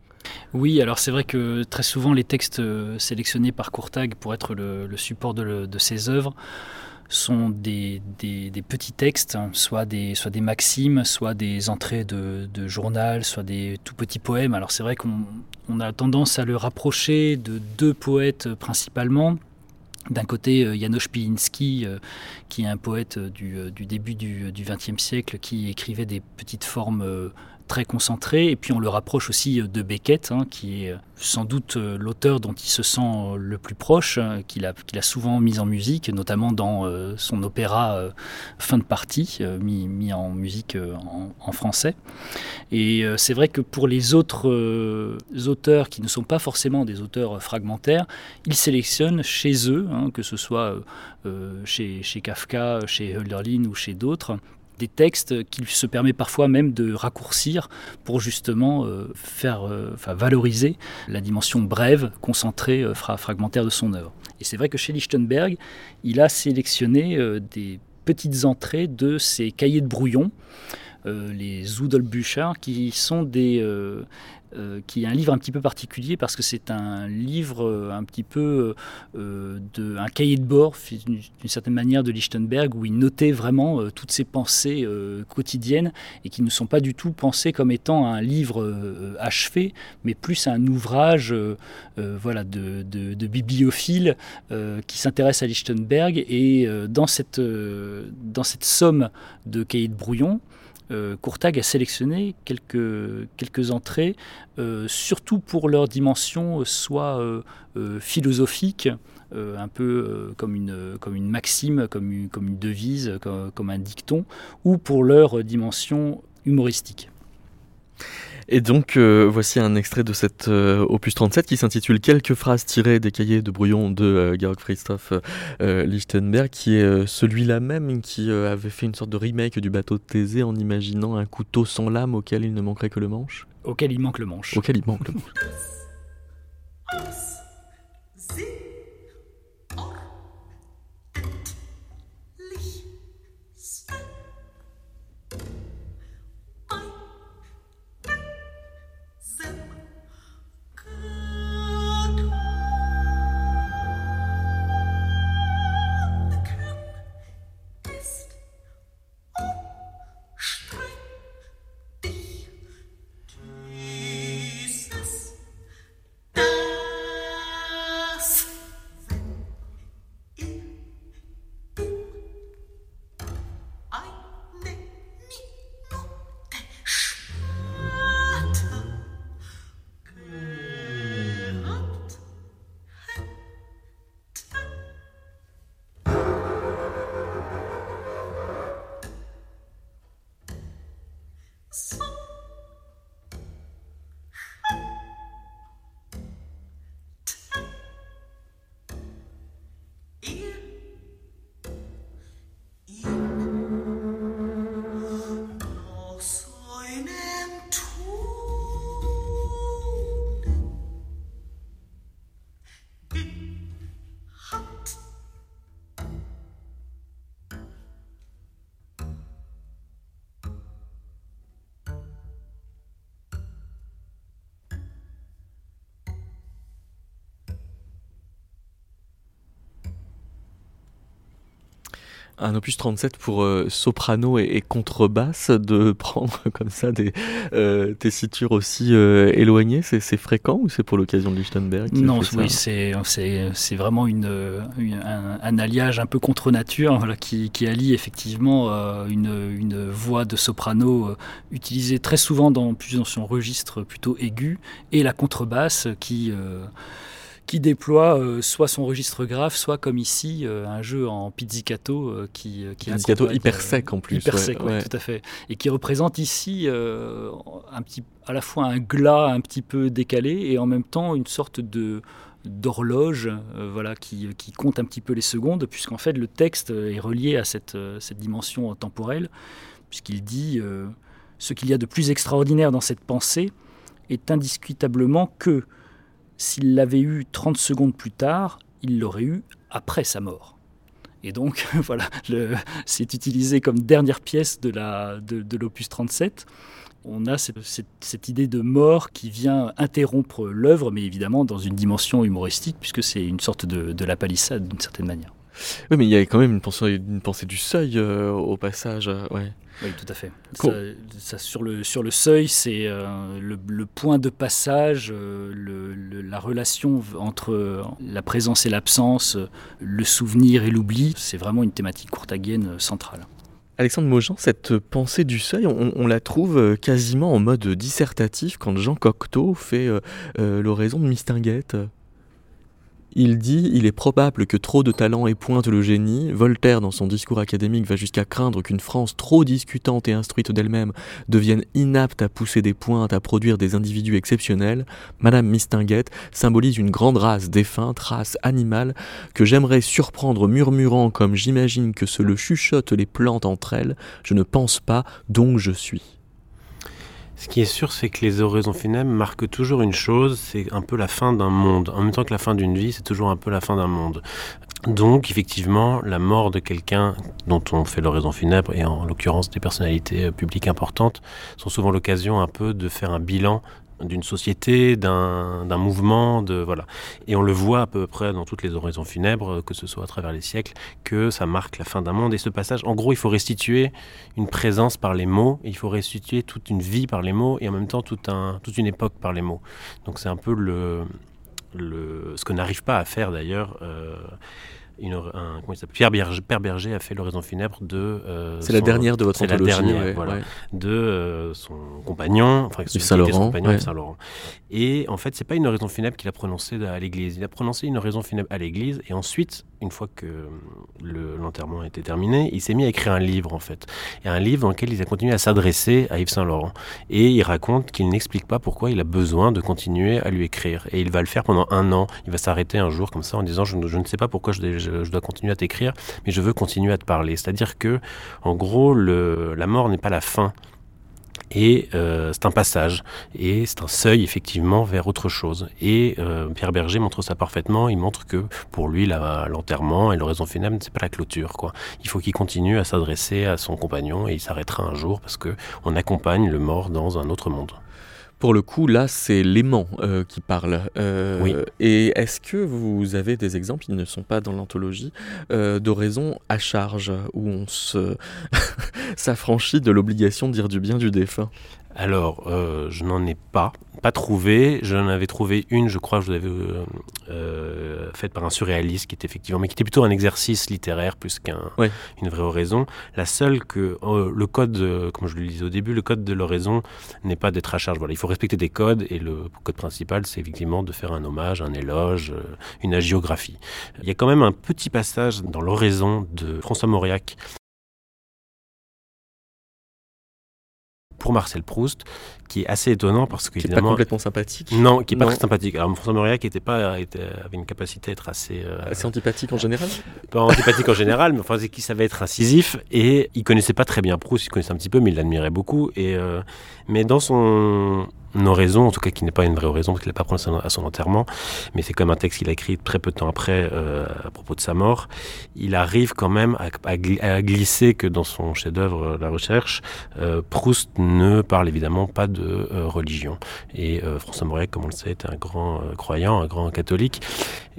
Oui, alors c'est vrai que très souvent les textes euh, sélectionnés par Courtag pour être le, support de, ses œuvres sont des, petits textes, hein, soit, des, maximes, soit des entrées de, journal, soit des tout petits poèmes. Alors c'est vrai qu'on a tendance à le rapprocher de deux poètes principalement. D'un côté, euh, Janusz Pilinski, euh, qui est un poète du, début du XXe siècle, qui écrivait des petites formes très concentré. Et puis on le rapproche aussi de Beckett, hein, qui est sans doute euh, l'auteur dont il se sent euh, le plus proche, qu'il a, qu'il a souvent mis en musique, notamment dans euh, son opéra Fin de partie, mis, mis, en musique en, français. Et c'est vrai que pour les autres auteurs qui ne sont pas forcément des auteurs fragmentaires, ils sélectionnent chez eux, hein, que ce soit chez, chez Kafka, chez Hölderlin ou chez d'autres, des textes qu'il se permet parfois même de raccourcir pour justement euh, faire, euh, valoriser la dimension brève, concentrée, euh, fragmentaire de son œuvre. Et c'est vrai que chez Lichtenberg, il a sélectionné des petites entrées de ses cahiers de brouillon, les Zudelbücher, qui sont des, euh, qui est un livre un petit peu particulier parce que c'est un livre euh, un petit peu euh, de, un cahier de bord d'une certaine manière de Lichtenberg où il notait vraiment toutes ses pensées quotidiennes et qui ne sont pas du tout pensées comme étant un livre achevé mais plus un ouvrage voilà de, de, bibliophile qui s'intéresse à Lichtenberg. Et dans cette dans cette somme de cahiers de brouillon Courtag a sélectionné quelques, entrées, euh, surtout pour leur dimension soit euh, philosophique, un peu comme, une, comme une maxime, comme une, comme une devise, comme un dicton, ou pour leur dimension humoristique. Et donc, euh, voici un extrait de cet euh, opus 37 qui s'intitule Quelques phrases tirées des cahiers de brouillon de euh, Georg Christoph Lichtenberg, qui est celui-là même qui avait fait une sorte de remake du bateau de Thésée en imaginant un couteau sans lame auquel il ne manquerait que le manche. Auquel il manque le manche. Auquel il manque le manche. Un opus 37 pour euh, soprano et, contrebasse, de prendre comme ça des euh, tessitures aussi euh, éloignées, c'est fréquent ou c'est pour l'occasion de Lichtenberg Non, oui, c'est vraiment une, un, alliage un peu contre nature qui, qui, allie effectivement une, une, voix de soprano utilisée très souvent dans, dans son registre plutôt aigu et la contrebasse qui qui déploie euh, soit son registre grave, soit comme ici, euh, un jeu en pizzicato euh, qui, qui pizzicato hyper sec en plus. Hyper sec, tout à fait. Et qui représente ici un petit, à la fois un glas un petit peu décalé et en même temps une sorte de d'horloge voilà, qui, qui, compte un petit peu les secondes, puisqu'en fait le texte est relié à cette, cette dimension temporelle, puisqu'il dit ce qu'il y a de plus extraordinaire dans cette pensée est indiscutablement que s'il l'avait eu 30 secondes plus tard, il l'aurait eu après sa mort. Et donc, voilà, c'est utilisé comme dernière pièce de l'opus de, 37. On a cette, idée de mort qui vient interrompre l'œuvre, mais évidemment dans une dimension humoristique, puisque c'est une sorte de, de la palissade d'une certaine manière. Oui, mais il y a quand même une pensée, une pensée du seuil euh, au passage. Euh, ouais. Oui, tout à fait. Ça, sur, le, sur le seuil, c'est euh, le, point de passage, le, la relation entre la présence et l'absence, le souvenir et l'oubli. C'est vraiment une thématique courtagienne centrale. Alexandre Mojan, cette pensée du seuil, on, la trouve quasiment en mode dissertatif quand Jean Cocteau fait l'oraison de Mistinguette. Il dit Il est probable que trop de talent épointe le génie. Voltaire, dans son discours académique, va jusqu'à craindre qu'une France trop discutante et instruite d'elle-même devienne inapte à pousser des pointes, à produire des individus exceptionnels. Madame Mistinguette symbolise une grande race défunte, race animale, que j'aimerais surprendre murmurant comme j'imagine que se le chuchotent les plantes entre elles. Je ne pense pas, donc je suis. Ce qui est sûr, c'est que les oraisons funèbres marquent toujours une chose, c'est un peu la fin d'un monde. En même temps que la fin d'une vie, c'est toujours un peu la fin d'un monde. Donc, effectivement, la mort de quelqu'un dont on fait l'oraison funèbre, et en l'occurrence des personnalités euh, publiques importantes, sont souvent l'occasion un peu de faire un bilan d'une société, d'un mouvement, de voilà. Et on le voit à peu près dans toutes les oraisons funèbres, que ce soit à travers les siècles, que ça marque la fin d'un monde. Et ce passage, en gros, il faut restituer une présence par les mots, il faut restituer toute une vie par les mots, et en même temps tout un, toute une époque par les mots. Donc c'est un peu le, le, ce que n'arrive pas à faire d'ailleurs. Euh, un, Pierre Berger, Père Berger a fait l'oraison funèbre de. Euh, c'est la dernière de votre anthologie. La dernière, voilà, de euh, son compagnon, enfin, Yves Saint-Laurent. Saint et en fait, c'est pas une oraison funèbre qu'il a prononcée à l'église. Il a prononcé une oraison funèbre à l'église et ensuite, une fois que l'enterrement était terminé, il s'est mis à écrire un livre en fait. Et un livre dans lequel il a continué à s'adresser à Yves Saint-Laurent. Et il raconte qu'il n'explique pas pourquoi il a besoin de continuer à lui écrire. Et il va le faire pendant un an. Il va s'arrêter un jour comme ça en disant Je, ne sais pas pourquoi je, dois continuer à t'écrire, mais je veux continuer à te parler. C'est-à-dire que, en gros, le, la mort n'est pas la fin. Et euh, c'est un passage, et c'est un seuil effectivement vers autre chose. Et euh, Pierre Berger montre ça parfaitement. Il montre que pour lui, l'enterrement et l'oraison funèbre, c'est pas la clôture. Quoi. Il faut qu'il continue à s'adresser à son compagnon et il s'arrêtera un jour parce que on accompagne le mort dans un autre monde. Pour le coup, là, c'est l'aimant euh, qui parle. Euh, oui. Et est-ce que vous avez des exemples, ils ne sont pas dans l'anthologie, euh, d'oraisons à charge, où on se s'affranchit de l'obligation de dire du bien du défunt? Alors, euh, je n'en ai pas, pas trouvé. J'en avais trouvé une, je crois, je l'avais euh, euh, faite par un surréaliste qui était effectivement, mais qui était plutôt un exercice littéraire plus qu'une vraie oraison. La seule que le code, comme je le disais au début, le code de l'oraison n'est pas d'être à charge. Voilà, il faut respecter des codes et le code principal, c'est effectivement de faire un hommage, un éloge, une agiographie. Il y a quand même un petit passage dans l'oraison de François Mauriac pour Marcel Proust, qui est assez étonnant parce que qui n'est pas complètement sympathique. Non, qui est pas très sympathique. Alors François Mauriac était pas avait une capacité à être assez euh, assez antipathique en général? Pas antipathique en général, mais enfin qui savait être incisif et il connaissait pas très bien Proust, il connaissait un petit peu, mais il l'admirait beaucoup. Et euh, mais dans son oraison, en tout cas qui n'est pas une vraie oraison parce qu'il n'a pas prononcé à son enterrement, mais c'est comme un texte qu'il a écrit très peu de temps après à propos de sa mort. Il arrive quand même à, glisser que dans son chef-d'œuvre La Recherche, Proust ne parle évidemment pas de religion. Et François Mauriac, comme on le sait, était un grand croyant, un grand catholique.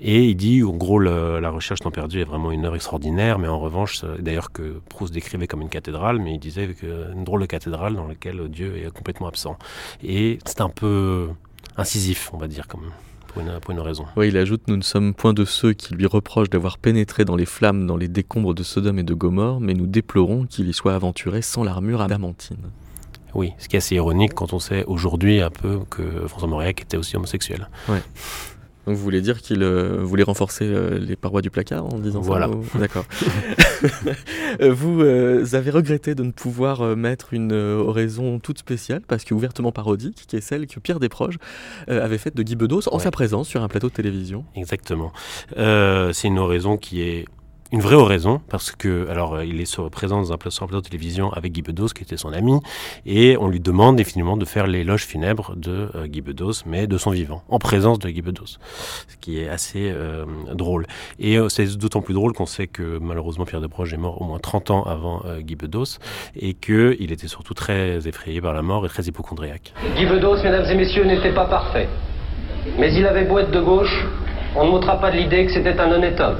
Et il dit, en gros, la recherche temps perdu est vraiment une œuvre extraordinaire, mais en revanche, d'ailleurs que Proust décrivait comme une cathédrale, mais il disait une drôle de cathédrale dans laquelle Dieu est complètement absent. Et c'est un peu incisif, on va dire, pour une, pour une, raison. Oui, il ajoute Nous ne sommes point de ceux qui lui reprochent d'avoir pénétré dans les flammes, dans les décombres de Sodome et de Gomorre, mais nous déplorons qu'il y soit aventuré sans l'armure adamantine. Oui, ce qui est assez ironique quand on sait aujourd'hui un peu que François Mauriac était aussi homosexuel. Ouais. Donc vous voulez dire qu'il euh, voulait renforcer euh, les parois du placard en disant ça Voilà. D'accord. Euh, vous avez regretté de ne pouvoir mettre une oraison toute spéciale, parce que ouvertement parodique, qui est celle que Pierre Desproges avait faite de Guy Bedos en sa présence sur un plateau de télévision? Exactement. c'est une oraison qui est une vraie oraison, parce que, alors, euh, il est sur, présent dans un plateau de télévision avec Guy Bedos, qui était son ami, et on lui demande définitivement de faire l'éloge funèbre de euh, Guy Bedos, mais de son vivant, en présence de Guy Bedos, ce qui est assez euh, drôle. Et c'est d'autant plus drôle qu'on sait que malheureusement Pierre Desproges est mort au moins 30 ans avant Guy Bedos, et qu'il était surtout très effrayé par la mort et très hypochondriaque. Guy Bedos, mesdames et messieurs, n'était pas parfait, mais il avait beau être de gauche, on ne m'ôtera pas de l'idée que c'était un honnête homme.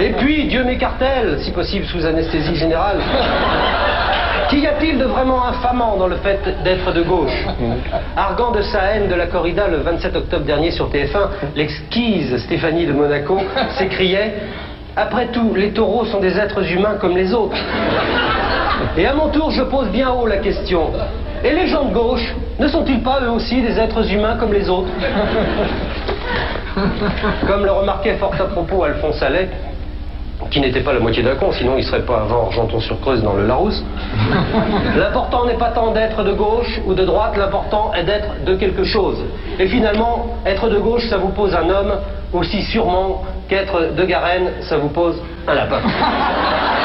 Et puis, Dieu m'écartèle, si possible sous anesthésie générale. Qu'y a-t-il de vraiment infamant dans le fait d'être de gauche? Argant de sa haine de la corrida le 27 octobre dernier sur TF1, l'exquise Stéphanie de Monaco s'écriait Après tout, les taureaux sont des êtres humains comme les autres. Et à mon tour, je pose bien haut la question Et les gens de gauche, ne sont-ils pas eux aussi des êtres humains comme les autres? Comme le remarquait fort à propos Alphonse Allais, qui n'était pas la moitié d'un con, sinon il serait pas avant Argenton-sur-Creuse dans le Larousse. L'important n'est pas tant d'être de gauche ou de droite, l'important est d'être de quelque chose. Et finalement, être de gauche, ça vous pose un homme, aussi sûrement qu'être de Garenne, ça vous pose un lapin.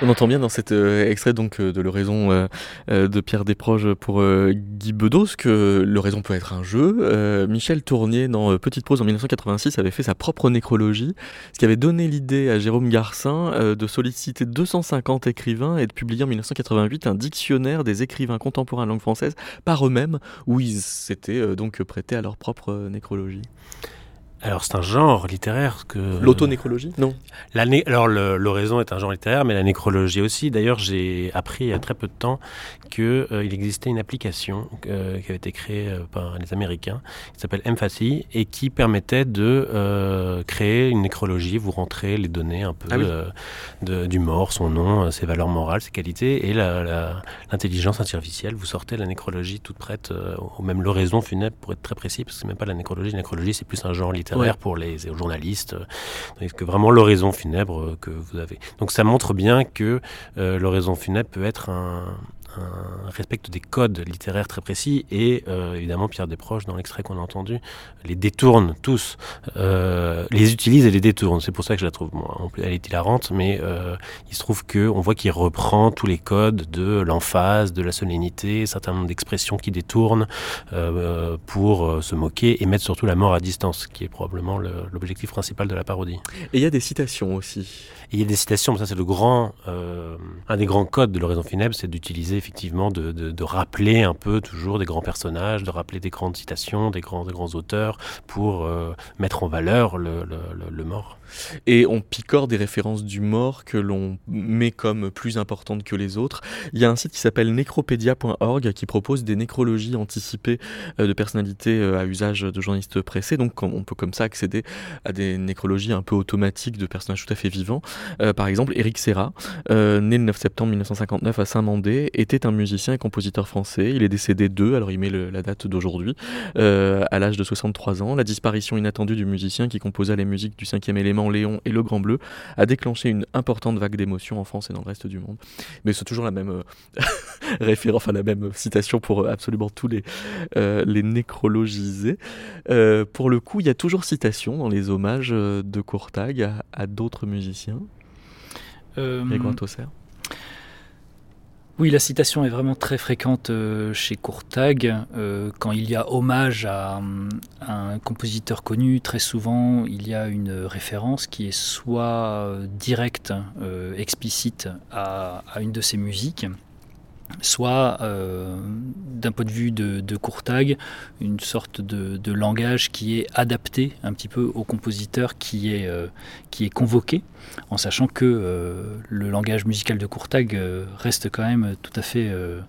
On entend bien dans cet euh, extrait donc euh, de l'oraison euh, de Pierre Desproges pour Guy Bedos que l'oraison peut être un jeu. Michel Tournier dans Petite prose en 1986 avait fait sa propre nécrologie, ce qui avait donné l'idée à Jérôme Garcin de solliciter 250 écrivains et de publier en 1988 un dictionnaire des écrivains contemporains de langue française par eux-mêmes où ils s'étaient donc prêtés à leur propre nécrologie. Alors c'est un genre littéraire que... L'autonécrologie? Non. La Alors l'oraison est un genre littéraire, mais la nécrologie aussi. D'ailleurs j'ai appris il y a très peu de temps qu'il euh, existait une application euh, qui avait été créée euh, par les Américains, qui s'appelle Empathy, et qui permettait de créer une nécrologie. Vous rentrez les données un peu ah de, du mort, son nom, ses valeurs morales, ses qualités, et l'intelligence artificielle. Vous sortez la nécrologie toute prête, ou même l'oraison funèbre pour être très précis, parce que c'est même pas la nécrologie. La nécrologie c'est plus un genre littéraire pour les, journalistes, euh, que vraiment l'horizon funèbre euh, que vous avez. Donc ça montre bien que euh, l'horizon funèbre peut être un, respecte des codes littéraires très précis et euh, évidemment Pierre Desproges dans l'extrait qu'on a entendu les détourne tous euh, les utilise et les détourne. C'est pour ça que je la trouve bon, elle est hilarante mais euh, il se trouve que on voit qu'il reprend tous les codes de l'emphase de la solennité un certain nombre d'expressions qui détournent pour se moquer et mettre surtout la mort à distance qui est probablement l'objectif principal de la parodie. Et il y a des citations aussi. Il y a des citations mais ça c'est le grand un des grands codes de l'horizon funèbre c'est d'utiliser effectivement de, de, rappeler un peu toujours des grands personnages, de rappeler des grandes citations, des grands, des grands auteurs pour euh, mettre en valeur le, mort. Et on picore des références du mort que l'on met comme plus importantes que les autres. Il y a un site qui s'appelle necropedia.org qui propose des nécrologies anticipées euh, de personnalités euh, à usage de journalistes pressés. Donc on peut comme ça accéder à des nécrologies un peu automatiques de personnages tout à fait vivants. Euh, par exemple, Eric Serra, né le 9 septembre 1959 à Saint-Mandé, était un musicien et compositeur français. Il est décédé d'eux, alors il met la date d'aujourd'hui, à l'âge de 63 ans. La disparition inattendue du musicien qui composa les musiques du cinquième élément Léon et Le Grand Bleu a déclenché une importante vague d'émotions en France et dans le reste du monde. Mais c'est toujours la même euh, référence, enfin la même citation pour euh, absolument tous les, euh, les nécrologisés. pour le coup, il y a toujours citation dans les hommages de Courtag à, à d'autres musiciens? Euh... Tosser Oui, la citation est vraiment très fréquente euh, chez Courtag. Euh, quand il y a hommage à, un compositeur connu, très souvent il y a une référence qui est soit directe, euh, explicite à, une de ses musiques, soit d'un point de vue de, de Courtag, une sorte de, langage qui est adapté un petit peu au compositeur qui est, qui est convoqué en sachant que euh, le langage musical de Courtag euh, reste quand même tout à fait, euh,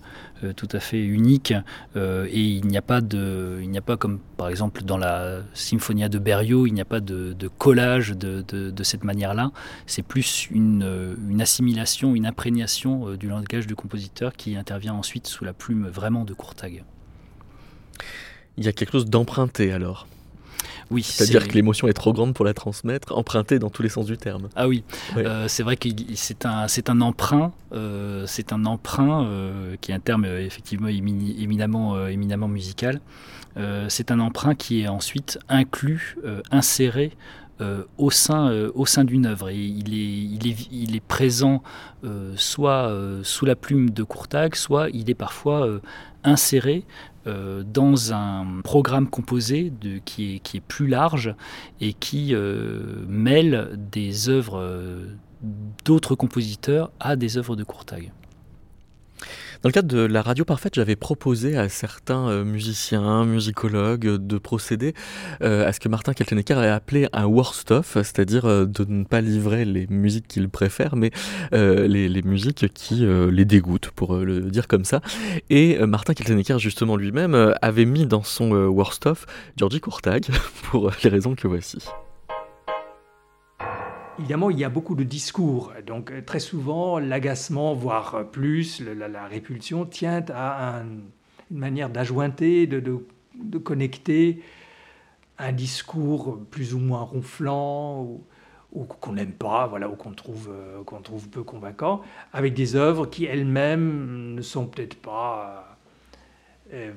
tout à fait unique et il n'y a pas de, il n'y a pas comme par exemple dans la Symphonia de Berio, il n'y a pas de, collage de, de, cette manière-là. C'est plus une, une, assimilation, une imprégnation du langage du compositeur qui intervient ensuite sous la plume vraiment de Courtag. Il y a quelque chose d'emprunté alors. Oui, c'est-à-dire que l'émotion est trop grande pour la transmettre, empruntée dans tous les sens du terme. Ah oui, euh, c'est vrai que c'est un, c'est un emprunt, euh, c'est un emprunt euh, qui est un terme effectivement éminemment, éminemment musical. c'est un emprunt qui est ensuite inclus, inséré au sein, au sein d'une œuvre. Et il est, il est, il est présent soit sous la plume de Courtag, soit il est parfois inséré euh, dans un programme composé de, qui, est, qui, est, plus large et qui euh, mêle des œuvres euh, d'autres compositeurs à des œuvres de Courtag. Dans le cadre de la radio parfaite, j'avais proposé à certains euh, musiciens, musicologues, de procéder euh, à ce que Martin Kaltenecker a appelé un worst-of, c'est-à-dire euh, de ne pas livrer les musiques qu'il préfère, mais les, musiques qui les dégoûtent, pour le dire comme ça. Et Martin Kaltenecker, justement lui-même, avait mis dans son worst-of Georgie Courtag, pour les raisons que voici. Évidemment, il y a beaucoup de discours. Donc, euh, très souvent, l'agacement, voire plus, la, répulsion, tient à une manière d'ajointer, de, connecter un discours plus ou moins ronflant ou, qu'on n'aime pas, voilà, ou qu'on trouve, euh, qu'on trouve peu convaincant, avec des œuvres qui elles-mêmes ne sont peut-être pas euh,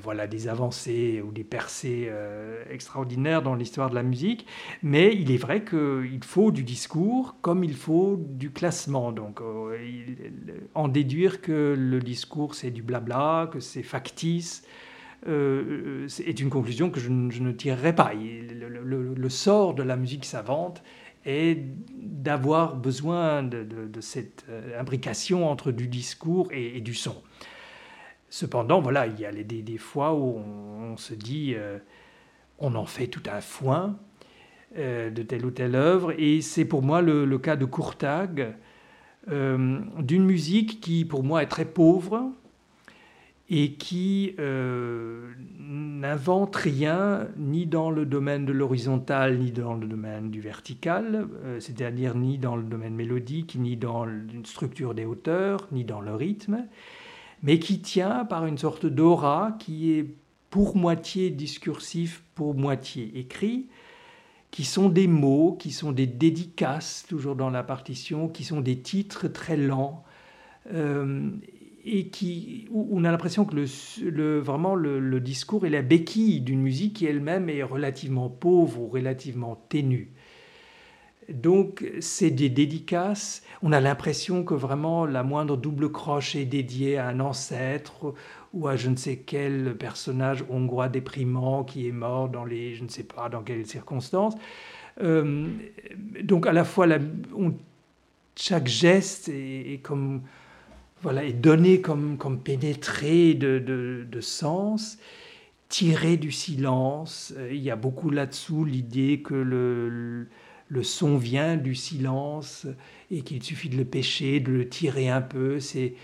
voilà, des avancées ou des percées euh, extraordinaires dans l'histoire de la musique, mais il est vrai qu'il faut du discours comme il faut du classement. Donc, euh, en déduire que le discours c'est du blabla, que c'est factice, est une conclusion que je, ne tirerai pas. Le, sort de la musique savante est d'avoir besoin de, cette imbrication entre du discours et du son. Cependant, voilà, il y a des, fois où on, se dit, euh, on en fait tout un foin euh, de telle ou telle œuvre, et c'est pour moi le, cas de Courtag, euh, d'une musique qui pour moi est très pauvre et qui n'invente rien ni dans le domaine de l'horizontal ni dans le domaine du vertical, c'est-à-dire ni dans le domaine mélodique, ni dans une structure des hauteurs, ni dans le rythme mais qui tient par une sorte d'aura qui est pour moitié discursif, pour moitié écrit, qui sont des mots, qui sont des dédicaces, toujours dans la partition, qui sont des titres très lents, euh, et qui, où on a l'impression que le, vraiment le, le, discours est la béquille d'une musique qui elle-même est relativement pauvre ou relativement ténue. Donc, c'est des dédicaces. On a l'impression que vraiment la moindre double croche est dédiée à un ancêtre ou à je ne sais quel personnage hongrois déprimant qui est mort dans les, je ne sais pas dans quelles circonstances. Euh, donc, à la fois, chaque geste est, comme voilà est donné comme, comme pénétré de, de sens, tiré du silence. Il y a beaucoup là-dessous l'idée que le son vient du silence et qu'il suffit de le pêcher, de le tirer un peu. C'est,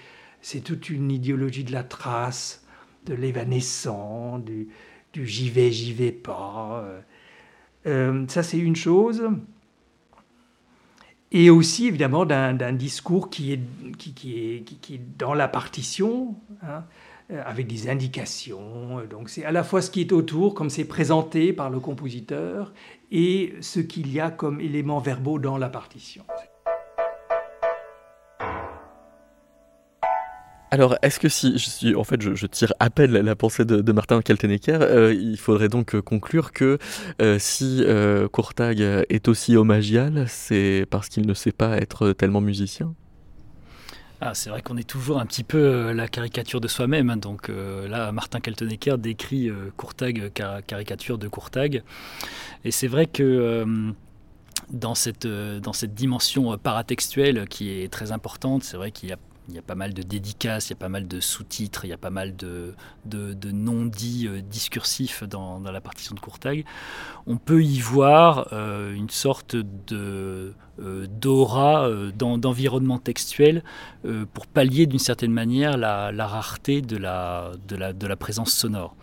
c'est toute une idéologie de la trace, de l'évanescent, du, du j'y vais, j'y vais pas. Euh, ça, c'est une chose. Et aussi, évidemment, d'un, discours qui est, qui, qui, est, qui, est dans la partition. Hein, avec des indications. Donc c'est à la fois ce qui est autour, comme c'est présenté par le compositeur, et ce qu'il y a comme éléments verbaux dans la partition. Alors, est-ce que si, en fait, je, tire à peine la pensée de, Martin Kaltenecker, euh, il faudrait donc euh, conclure que si Courtag est aussi homagial, c'est parce qu'il ne sait pas être tellement musicien? Ah, c'est vrai qu'on est toujours un petit peu euh, la caricature de soi-même. Hein. donc euh, là, Martin Kaltenecker décrit euh, Courtag, caricature de Courtag. Et c'est vrai que dans, cette, dans cette dimension paratextuelle qui est très importante, c'est vrai qu'il y a il y a pas mal de dédicaces, il y a pas mal de sous-titres, il y a pas mal de, de, non-dits discursifs dans, la partition de Courtag. On peut y voir une sorte euh, d'aura, euh, d'environnement textuel euh, pour pallier d'une certaine manière la, rareté de la présence sonore.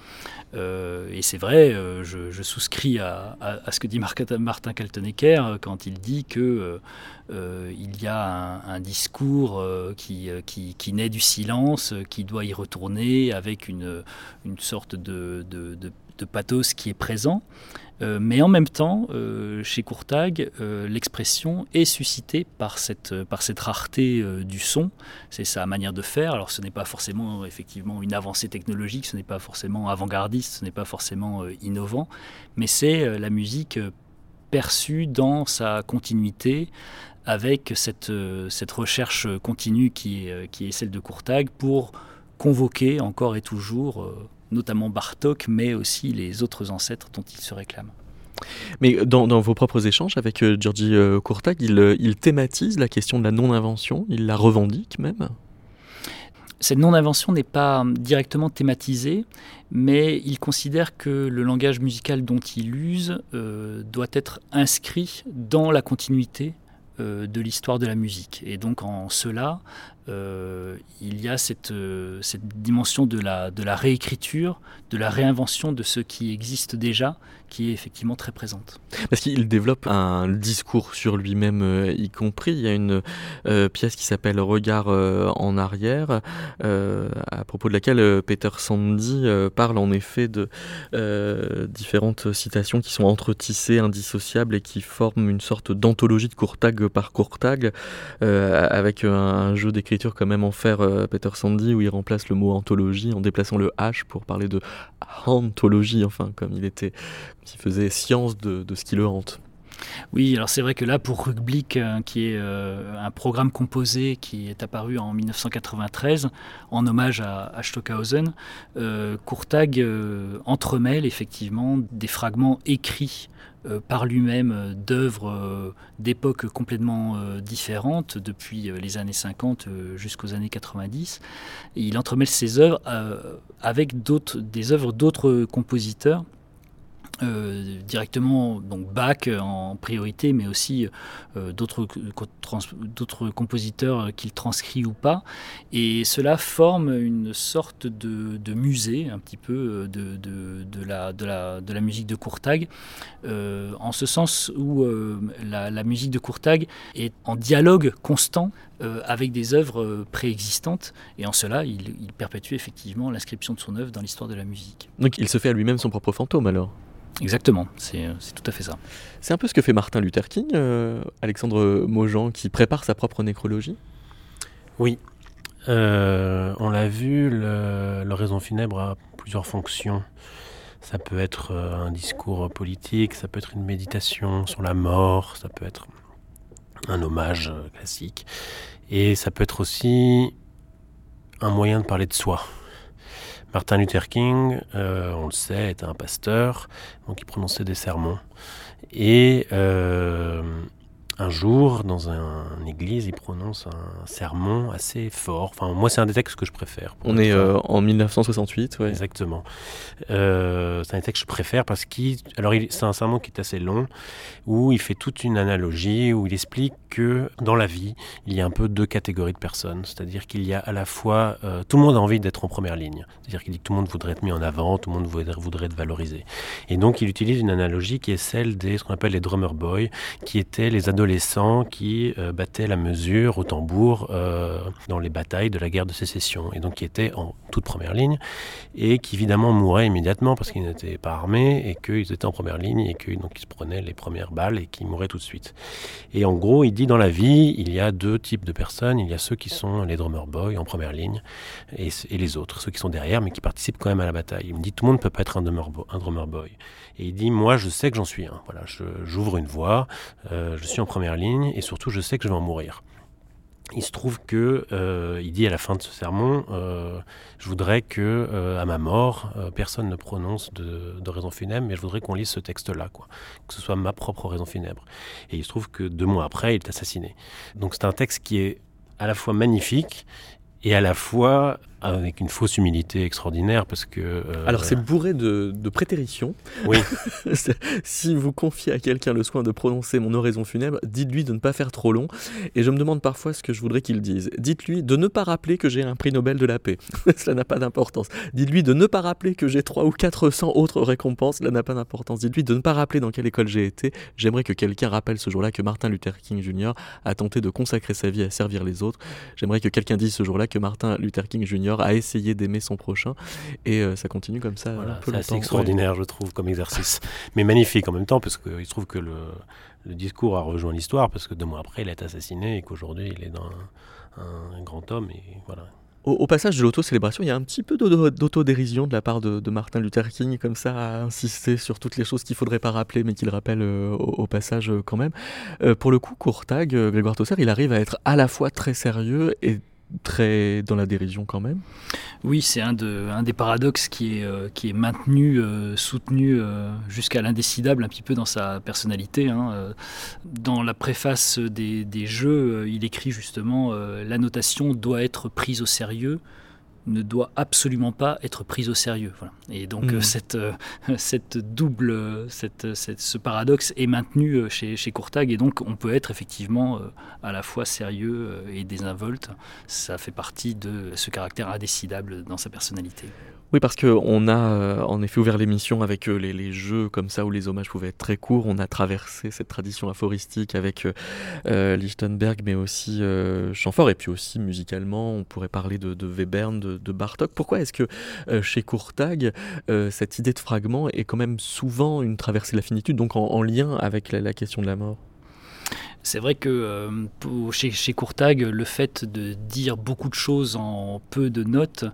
Et c'est vrai, je, souscris à, ce que dit Martin Kaltenecker quand il dit que il y a un, discours qui, qui, naît du silence, qui doit y retourner avec une, une sorte de, de, de pathos qui est présent. Euh, mais en même temps, euh, chez Courtag, euh, l'expression est suscitée par cette, rareté du son. C'est sa manière de faire. Alors ce n'est pas forcément effectivement une avancée technologique, ce n'est pas forcément avant-gardiste, ce n'est pas forcément innovant, mais c'est la musique perçue dans sa continuité avec cette, cette recherche continue qui est, qui est celle de Courtag pour convoquer encore et toujours notamment Bartok, mais aussi les autres ancêtres dont il se réclame. Mais dans, vos propres échanges avec euh, Georgi euh, Courtag, euh, il, thématise la question de la non-invention, il la revendique même cette non-invention n'est pas directement thématisée, mais il considère que le langage musical dont il use doit être inscrit dans la continuité de l'histoire de la musique. Et donc en cela, euh, il y a cette, euh, cette dimension de la, de la réécriture, de la réinvention de ce qui existe déjà, qui est effectivement très présente. Parce qu'il développe un discours sur lui-même, euh, y compris. Il y a une pièce qui s'appelle Regard en arrière, à propos de laquelle Peter Sandy parle en effet de différentes citations qui sont entretissées, indissociables et qui forment une sorte d'anthologie de Courtag par Courtag, avec un jeu d'écriture quand même en euh, Peter Sandy où il remplace le mot anthologie en déplaçant le H pour parler de anthologie, enfin comme il était, s'il faisait science de, ce qui le hante. Oui, alors c'est vrai que là, pour Rugblick, euh, qui est euh, un programme composé qui est apparu en 1993 en hommage à, Stockhausen, Courtag entremêle effectivement des fragments écrits euh, par lui-même euh, d'œuvres euh, d'époques complètement différentes, depuis les années 50 jusqu'aux années 90. Et il entremêle ses œuvres avec des œuvres d'autres compositeurs euh, directement donc Bach en priorité, mais aussi euh, d'autres compositeurs qu'il transcrit ou pas. Et cela forme une sorte de, musée, un petit peu, de, de, la, de, la, de la musique de Courtag, euh, en ce sens où la, musique de Courtag est en dialogue constant avec des œuvres préexistantes, et en cela, il, il perpétue effectivement l'inscription de son œuvre dans l'histoire de la musique. Donc il se fait à lui-même son propre fantôme alors? Exactement, c'est tout à fait ça. C'est un peu ce que fait Martin Luther King, euh, Alexandre Mojan, qui prépare sa propre nécrologie? Oui. Euh, on l'a vu, l'oraison funèbre a plusieurs fonctions. Ça peut être euh, un discours politique, ça peut être une méditation sur la mort, ça peut être un hommage classique. Et ça peut être aussi un moyen de parler de soi. Martin Luther King, euh, on le sait, était un pasteur, donc il prononçait des sermons. Et euh, un jour, dans une église, il prononce un sermon assez fort. Enfin, moi, c'est un des textes que je préfère. On est euh, en 1968, ouais. Exactement. Euh, c'est un texte que je préfère parce qu'il. Alors, c'est un sermon qui est assez long, où il fait toute une analogie, où il explique que dans la vie, il y a un peu deux catégories de personnes. C'est-à-dire qu'il y a à la fois. Euh, tout le monde a envie d'être en première ligne. C'est-à-dire qu'il dit que tout le monde voudrait être mis en avant, tout le monde voudrait, être valorisé. Et donc, il utilise une analogie qui est celle des ce qu'on appelle les drummer boys, qui étaient les adolescents qui euh, battaient la mesure au tambour euh, dans les batailles de la guerre de sécession, et donc qui étaient en toute première ligne, et qui évidemment mouraient immédiatement parce qu'ils n'étaient pas armés, et qu'ils étaient en première ligne, et qu'ils se prenaient les premières balles, et qui mouraient tout de suite. Et en gros, il dit dans la vie, il y a deux types de personnes, il y a ceux qui sont les drummer boys en première ligne, et, les autres, ceux qui sont derrière, mais qui participent quand même à la bataille. Il me dit, tout le monde ne peut pas être un drummer, boy. Et il dit, moi, je sais que j'en suis un. Voilà, j'ouvre une voie, euh, je suis en première ligne et surtout, je sais que je vais en mourir. Il se trouve que euh, il dit à la fin de ce sermon, euh, je voudrais que euh, à ma mort, personne ne prononce de, de, raison funèbre, mais je voudrais qu'on lise ce texte-là, quoi, que ce soit ma propre raison funèbre. Et il se trouve que deux mois après, il est assassiné. Donc c'est un texte qui est à la fois magnifique et à la fois avec une fausse humilité extraordinaire parce que. Euh, Alors c'est bourré de, de prétéritions. Oui. si vous confiez à quelqu'un le soin de prononcer mon oraison funèbre, dites-lui de ne pas faire trop long. Et je me demande parfois ce que je voudrais qu'il dise. Dites-lui de ne pas rappeler que j'ai un prix Nobel de la paix. Cela n'a pas d'importance. Dites-lui de ne pas rappeler que j'ai 3 ou 400 autres récompenses. Cela n'a pas d'importance. Dites-lui de ne pas rappeler dans quelle école j'ai été. J'aimerais que quelqu'un rappelle ce jour-là que Martin Luther King Jr. a tenté de consacrer sa vie à servir les autres. J'aimerais que quelqu'un dise ce jour-là que Martin Luther King Jr à essayer d'aimer son prochain. Et euh, ça continue comme ça. c'est assez extraordinaire, je trouve, comme exercice. Mais magnifique en même temps, parce qu'il se trouve que le, le, discours a rejoint l'histoire, parce que deux mois après, il est assassiné et qu'aujourd'hui, il est dans un, grand homme. Et voilà. Au, passage de l'auto-célébration, il y a un petit peu d'autodérision de la part de, Martin Luther King, comme ça, à insister sur toutes les choses qu'il ne faudrait pas rappeler, mais qu'il rappelle euh, au, passage euh, quand même. pour le coup, Courtag, Grégoire Tosser, il arrive à être à la fois très sérieux et très dans la dérision quand même. Oui, c'est un, de, un des paradoxes qui est, euh, maintenu, euh, soutenu euh, jusqu'à l'indécidable un petit peu dans sa personnalité. Hein. Dans la préface des, des jeux, il écrit justement la notation doit être prise au sérieux ne doit absolument pas être prise au sérieux. Et donc mmh. cette, euh, cette double, cette, ce paradoxe est maintenu euh, chez, chez Courtag et donc on peut être effectivement à la fois sérieux et désinvolte. Ça fait partie de ce caractère indécidable dans sa personnalité. Oui, parce qu'on a euh, en effet ouvert l'émission avec euh, les, jeux comme ça où les hommages pouvaient être très courts. On a traversé cette tradition aphoristique avec euh, Lichtenberg, mais aussi Chamfort, et puis aussi musicalement, on pourrait parler de, de Webern, de, Bartok. Pourquoi est-ce que chez Courtag, cette idée de fragment est quand même souvent une traversée de la finitude, donc en, lien avec la question de la mort? C'est vrai que euh, chez, Courtag, le fait de dire beaucoup de choses en peu de notes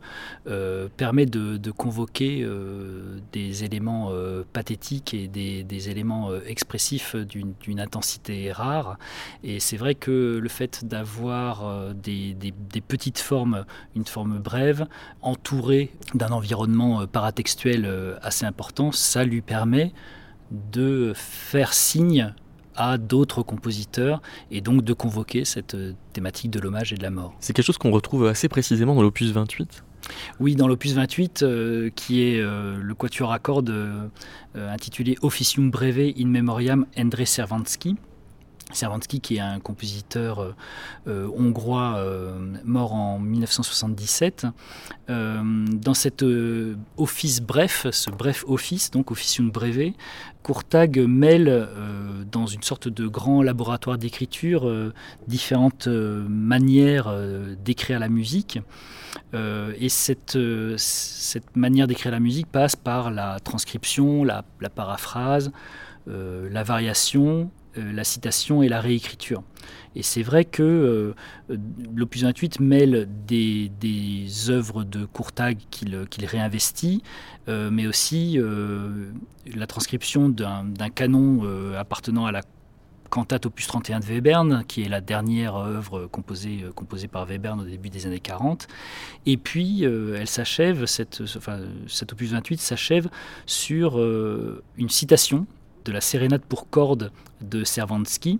euh, permet de, convoquer euh, des éléments pathétiques et des, éléments expressifs d'une intensité rare. Et c'est vrai que le fait d'avoir des, petites formes, une forme brève, entourée d'un environnement paratextuel assez important, ça lui permet de faire signe à d'autres compositeurs et donc de convoquer cette euh, thématique de l'hommage et de la mort. C'est quelque chose qu'on retrouve assez précisément dans l'opus 28 oui, dans l'opus 28, euh, qui est euh, le quatuor à cordes intitulé Officium Breve in Memoriam Endre Servansky, Servansky, qui est un compositeur euh, euh, hongrois euh, mort en 1977. dans cet office bref, ce bref office, donc officium breve, Courtag mêle dans une sorte de grand laboratoire d'écriture différentes manières d'écrire la musique. et cette, cette manière d'écrire la musique passe par la transcription, la, paraphrase, la variation, la citation et la réécriture. Et c'est vrai que euh, l'opus 28 mêle des, œuvres de Courtag qu'il réinvestit, euh, mais aussi la transcription d'un canon appartenant à la cantate opus 31 de Webern, qui est la dernière œuvre composée, par Webern au début des années 40. Et puis, elle s'achève, cet opus 28 s'achève sur une citation de la sérénade pour cordes de Servansky.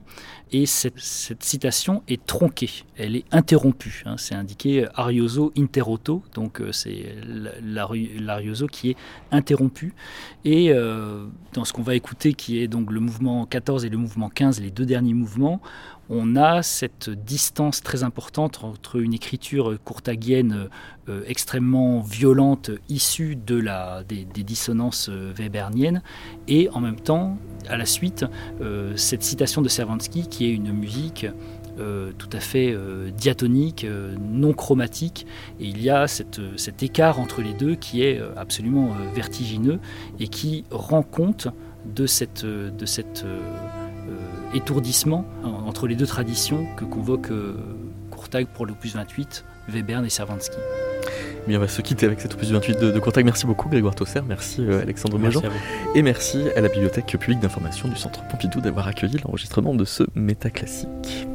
Et cette, citation est tronquée, elle est interrompue. Hein. c'est indiqué arioso interroto, donc euh, c'est l'arioso qui est interrompu. Et euh, dans ce qu'on va écouter, qui est donc le mouvement 14 et le mouvement 15, les deux derniers mouvements, on a cette distance très importante entre une écriture courtagienne euh, extrêmement violente issue de la, des, dissonances euh, weberniennes et en même temps, à la suite, euh, cette citation de Servansky qui est une musique tout à fait diatonique, non chromatique. Et il y a cet écart entre les deux qui est absolument vertigineux et qui rend compte de cette étourdissement entre les deux traditions que convoque euh, Courtag pour l'opus 28, Webern et Servansky. Bien, on va se quitter avec cet opus 28 de, de Courtag. Merci beaucoup Grégoire Tosser, merci euh, Alexandre Méjean. Et merci à la Bibliothèque publique d'information du Centre Pompidou d'avoir accueilli l'enregistrement de ce métaclassique.